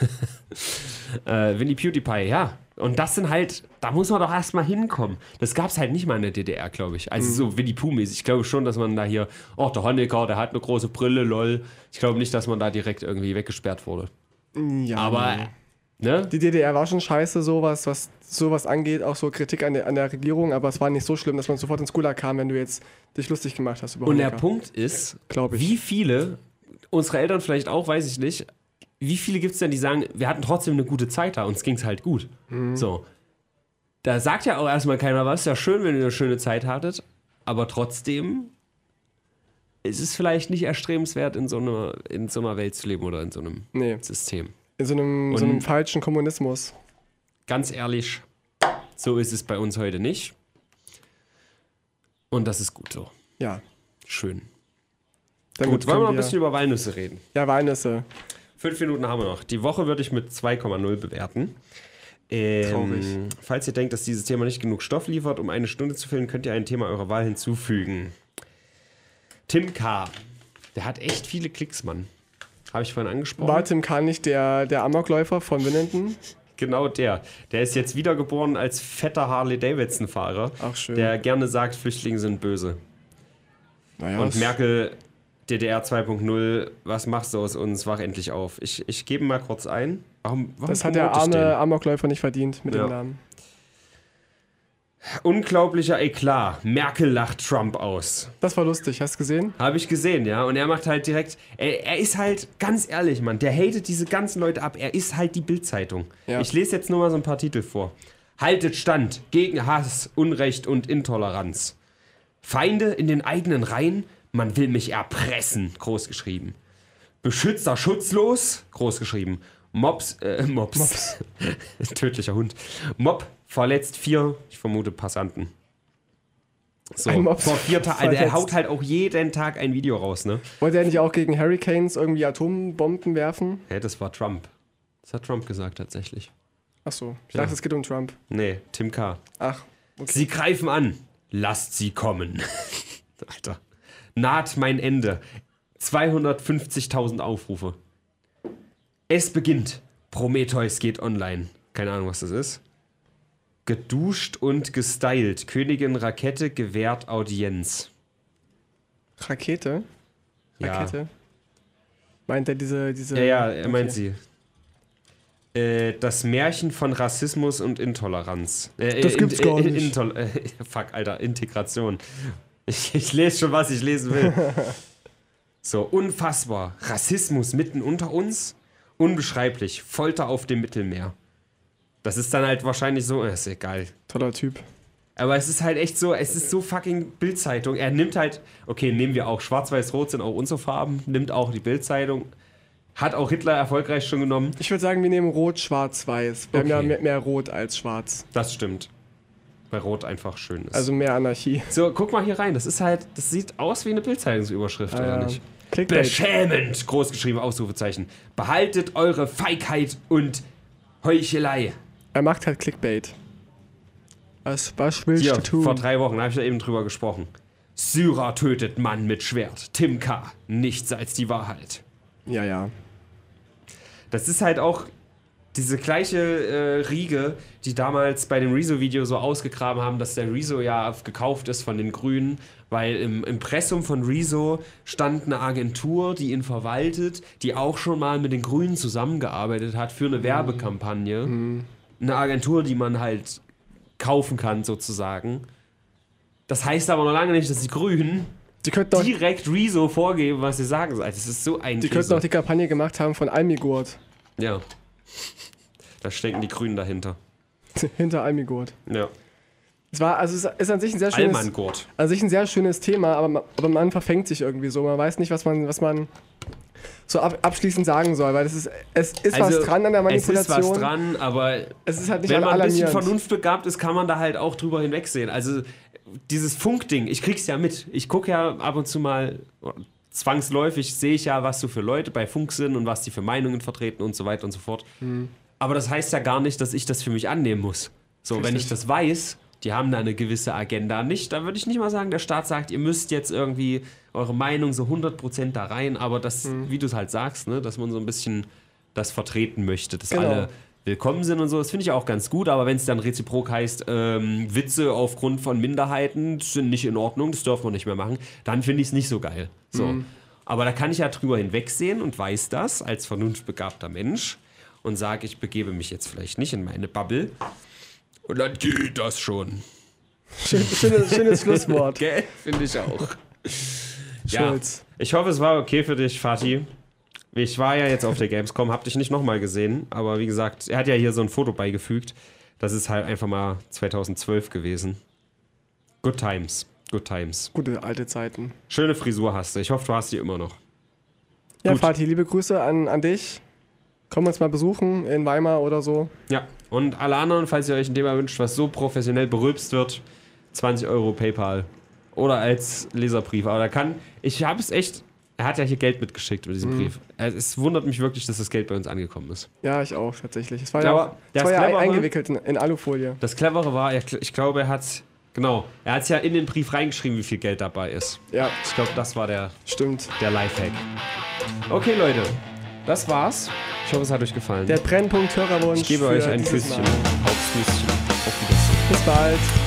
Äh, Winnie PewDiePie, ja. Und das sind halt, da muss man doch erstmal hinkommen. Das gab's halt nicht mal in der DDR, glaube ich. Also so Winnie Pooh-mäßig. Ich glaube schon, dass man da hier, oh, der Honecker, der hat eine große Brille, lol. Ich glaube nicht, dass man da direkt irgendwie weggesperrt wurde. Ja, Aber, ne? Die DDR war schon scheiße, sowas, was sowas angeht, auch so Kritik an der, an der Regierung, aber es war nicht so schlimm, dass man sofort ins Gulag kam, wenn du jetzt dich lustig gemacht hast über Und der. Punkt ist, Glaub ich. wie viele, unsere Eltern vielleicht auch, weiß ich nicht, wie viele gibt es denn, die sagen, wir hatten trotzdem eine gute Zeit da, uns ging es halt gut. Mhm. So. Da sagt ja auch erstmal keiner was, ist ja schön, wenn ihr eine schöne Zeit hattet, aber trotzdem ist es vielleicht nicht erstrebenswert, in so einer, in so einer Welt zu leben oder in so einem Nee, System. In so einem, so einem falschen Kommunismus. Ganz ehrlich, so ist es bei uns heute nicht. Und das ist gut so. Ja. Schön. Damit Gut, wollen wir noch ein bisschen über Walnüsse reden? Ja, Walnüsse. Fünf Minuten haben wir noch. Die Woche würde ich mit 2,0 bewerten. Ähm, Traurig. Falls ihr denkt, dass dieses Thema nicht genug Stoff liefert, um eine Stunde zu füllen, könnt ihr ein Thema eurer Wahl hinzufügen. Tim K. Der hat echt viele Klicks, Mann. Habe ich vorhin angesprochen. War Tim Kahn nicht der, der Amokläufer von Winnenden? Genau der. Der ist jetzt wiedergeboren als fetter Harley-Davidson-Fahrer, Ach, schön. der gerne sagt, Flüchtlinge sind böse. Naja, Und Merkel, DDR 2.0, was machst du aus uns? Wach endlich auf. Ich, ich gebe mal kurz ein. Warum, warum das hat der den? arme Amokläufer nicht verdient mit Ja. dem Namen. Unglaublicher Eklat. Merkel lacht Trump aus. Das war lustig, hast du gesehen? Habe ich gesehen, ja. Und er macht halt direkt. Er, er ist halt, ganz ehrlich, Mann, der hatet diese ganzen Leute ab. Er ist halt die Bildzeitung. Ja. Ich lese jetzt nur mal so ein paar Titel vor. Haltet Stand gegen Hass, Unrecht und Intoleranz. Feinde in den eigenen Reihen, man will mich erpressen, großgeschrieben. Beschützer schutzlos, großgeschrieben. Mops, äh, Mops. Tödlicher Hund. Mob verletzt vier, ich vermute Passanten. So, Ein Mops vor vier Tagen. Also er haut halt auch jeden Tag ein Video raus, ne? Wollte er nicht auch gegen Hurricanes irgendwie Atombomben werfen? Hä, das war Trump. Das hat Trump gesagt tatsächlich. Achso, ich Ja. dachte, es geht um Trump. Nee, Tim K. Ach, okay. Sie greifen an. Lasst sie kommen. Alter. Naht mein Ende. 250.000 Aufrufe. Es beginnt. Prometheus geht online. Keine Ahnung, was das ist. Geduscht und gestylt. Königin Rakete gewährt Audienz. Rakete? Ja. Rakete? Meint er diese, diese. Ja, ja, er meint Okay. sie. Äh, das Märchen von Rassismus und Intoleranz. Äh, Das in- gibt's gar in- nicht. Äh, fuck, Alter, Integration. Ich, ich lese schon, was ich lesen will. so, unfassbar. Rassismus mitten unter uns? Unbeschreiblich. Folter auf dem Mittelmeer. Das ist dann halt wahrscheinlich so, ist egal. Toller Typ. Aber es ist halt echt so, es ist so fucking Bildzeitung. Er nimmt halt, okay, nehmen wir auch Schwarz-Weiß-Rot sind auch unsere Farben, nimmt auch die Bildzeitung. Hat auch Hitler erfolgreich schon genommen. Ich würde sagen, wir nehmen Rot, Schwarz, Weiß. Wir Okay. haben ja mehr, mehr Rot als Schwarz. Das stimmt. Weil Rot einfach schön ist. Also mehr Anarchie. so, guck mal hier rein. Das ist halt, das sieht aus wie eine Bildzeitungsüberschrift, oder Äh, nicht? Clickbait. Beschämend! Großgeschrieben, Ausrufezeichen. Behaltet eure Feigheit und Heuchelei. Er macht halt Clickbait. Was, was willst Hier, du tun? vor drei Wochen habe ich da eben drüber gesprochen. Syrer tötet Mann mit Schwert. Tim K. Nichts als die Wahrheit. Ja, ja. Das ist halt auch diese gleiche äh, Riege, die damals bei dem Rezo-Video so ausgegraben haben, dass der Rezo ja gekauft ist von den Grünen, weil im Impressum von Rezo stand eine Agentur, die ihn verwaltet, die auch schon mal mit den Grünen zusammengearbeitet hat für eine Werbekampagne. Eine Agentur, die man halt kaufen kann, sozusagen. Das heißt aber noch lange nicht, dass die Grünen Die auch, direkt Rezo vorgeben, was sie sagen sollen. Das ist so ein die Käse. könnten auch die Kampagne gemacht haben von Almigurt. Ja. Da stecken die Grünen dahinter. Hinter Almigurt. Ja. Es war, also es ist an sich ein sehr schönes, Allmanngurt. an sich ein sehr schönes Thema, aber, ma- aber man verfängt sich irgendwie so. Man weiß nicht, was man, was man so ab, abschließend sagen soll, weil es ist, es ist was dran an der Manipulation. Also, Es ist was dran, aber Es ist halt nicht wenn man ein bisschen vernunftbegabt ist, kann man da halt auch drüber hinwegsehen. Also dieses Funkding, ich krieg's ja mit. Ich gucke ja ab und zu mal, zwangsläufig sehe ich ja, was so für Leute bei Funk sind und was die für Meinungen vertreten und so weiter und so fort. Hm. Aber das heißt ja gar nicht, dass ich das für mich annehmen muss. So, wenn Richtig. ich das weiß, die haben da eine gewisse Agenda nicht, da würde ich nicht mal sagen, der Staat sagt, ihr müsst jetzt irgendwie eure Meinung so 100% da rein, aber das, Hm. wie du es halt sagst, ne, dass man so ein bisschen das vertreten möchte, dass Genau. alle willkommen sind und so, das finde ich auch ganz gut, aber wenn es dann reziprok heißt, ähm, Witze aufgrund von Minderheiten sind nicht in Ordnung, das dürfen wir nicht mehr machen, dann finde ich es nicht so geil. So. Mhm. Aber da kann ich ja drüber hinwegsehen und weiß das als vernunftbegabter Mensch und sage, ich begebe mich jetzt vielleicht nicht in meine Bubble. Und dann geht das schon. Schön, schönes, schönes Schlusswort. Gell? Finde ich auch. ja. Schulz. Ich hoffe, es war okay für dich, Fatih. Ich war ja jetzt auf der Gamescom, hab dich nicht nochmal gesehen, aber wie gesagt, er hat ja hier so ein Foto beigefügt. Das ist halt einfach mal 2012 gewesen. Good times, good times. Gute alte Zeiten. Schöne Frisur hast du. Ich hoffe, du hast die immer noch. Ja, Gut. Fatih, liebe Grüße an, an dich. Komm uns mal besuchen in Weimar oder so. Ja, und alle anderen, falls ihr euch ein Thema wünscht, was so professionell berülpst wird, 20 Euro PayPal. Oder als Leserbrief. Aber da kann, ich habe es echt, er hat ja hier Geld mitgeschickt mit diesem Brief. Es- wundert mich wirklich, dass das Geld bei uns angekommen ist. Ja, ich auch tatsächlich. Es war Ja, ja, es war ja eingewickelt in, in Alufolie. Das Clevere war, ich glaube, er hat, genau, er hat es ja in den Brief reingeschrieben, wie viel Geld dabei ist. Ja, Ich glaube, das war der, stimmt. der Lifehack. Okay, Leute, das war's. Ich hoffe, es hat euch gefallen. Der Brennpunkt Hörerwunsch. ich gebe euch ein Mal. aufs Nüsschen. Auf Wiedersehen. Bis bald.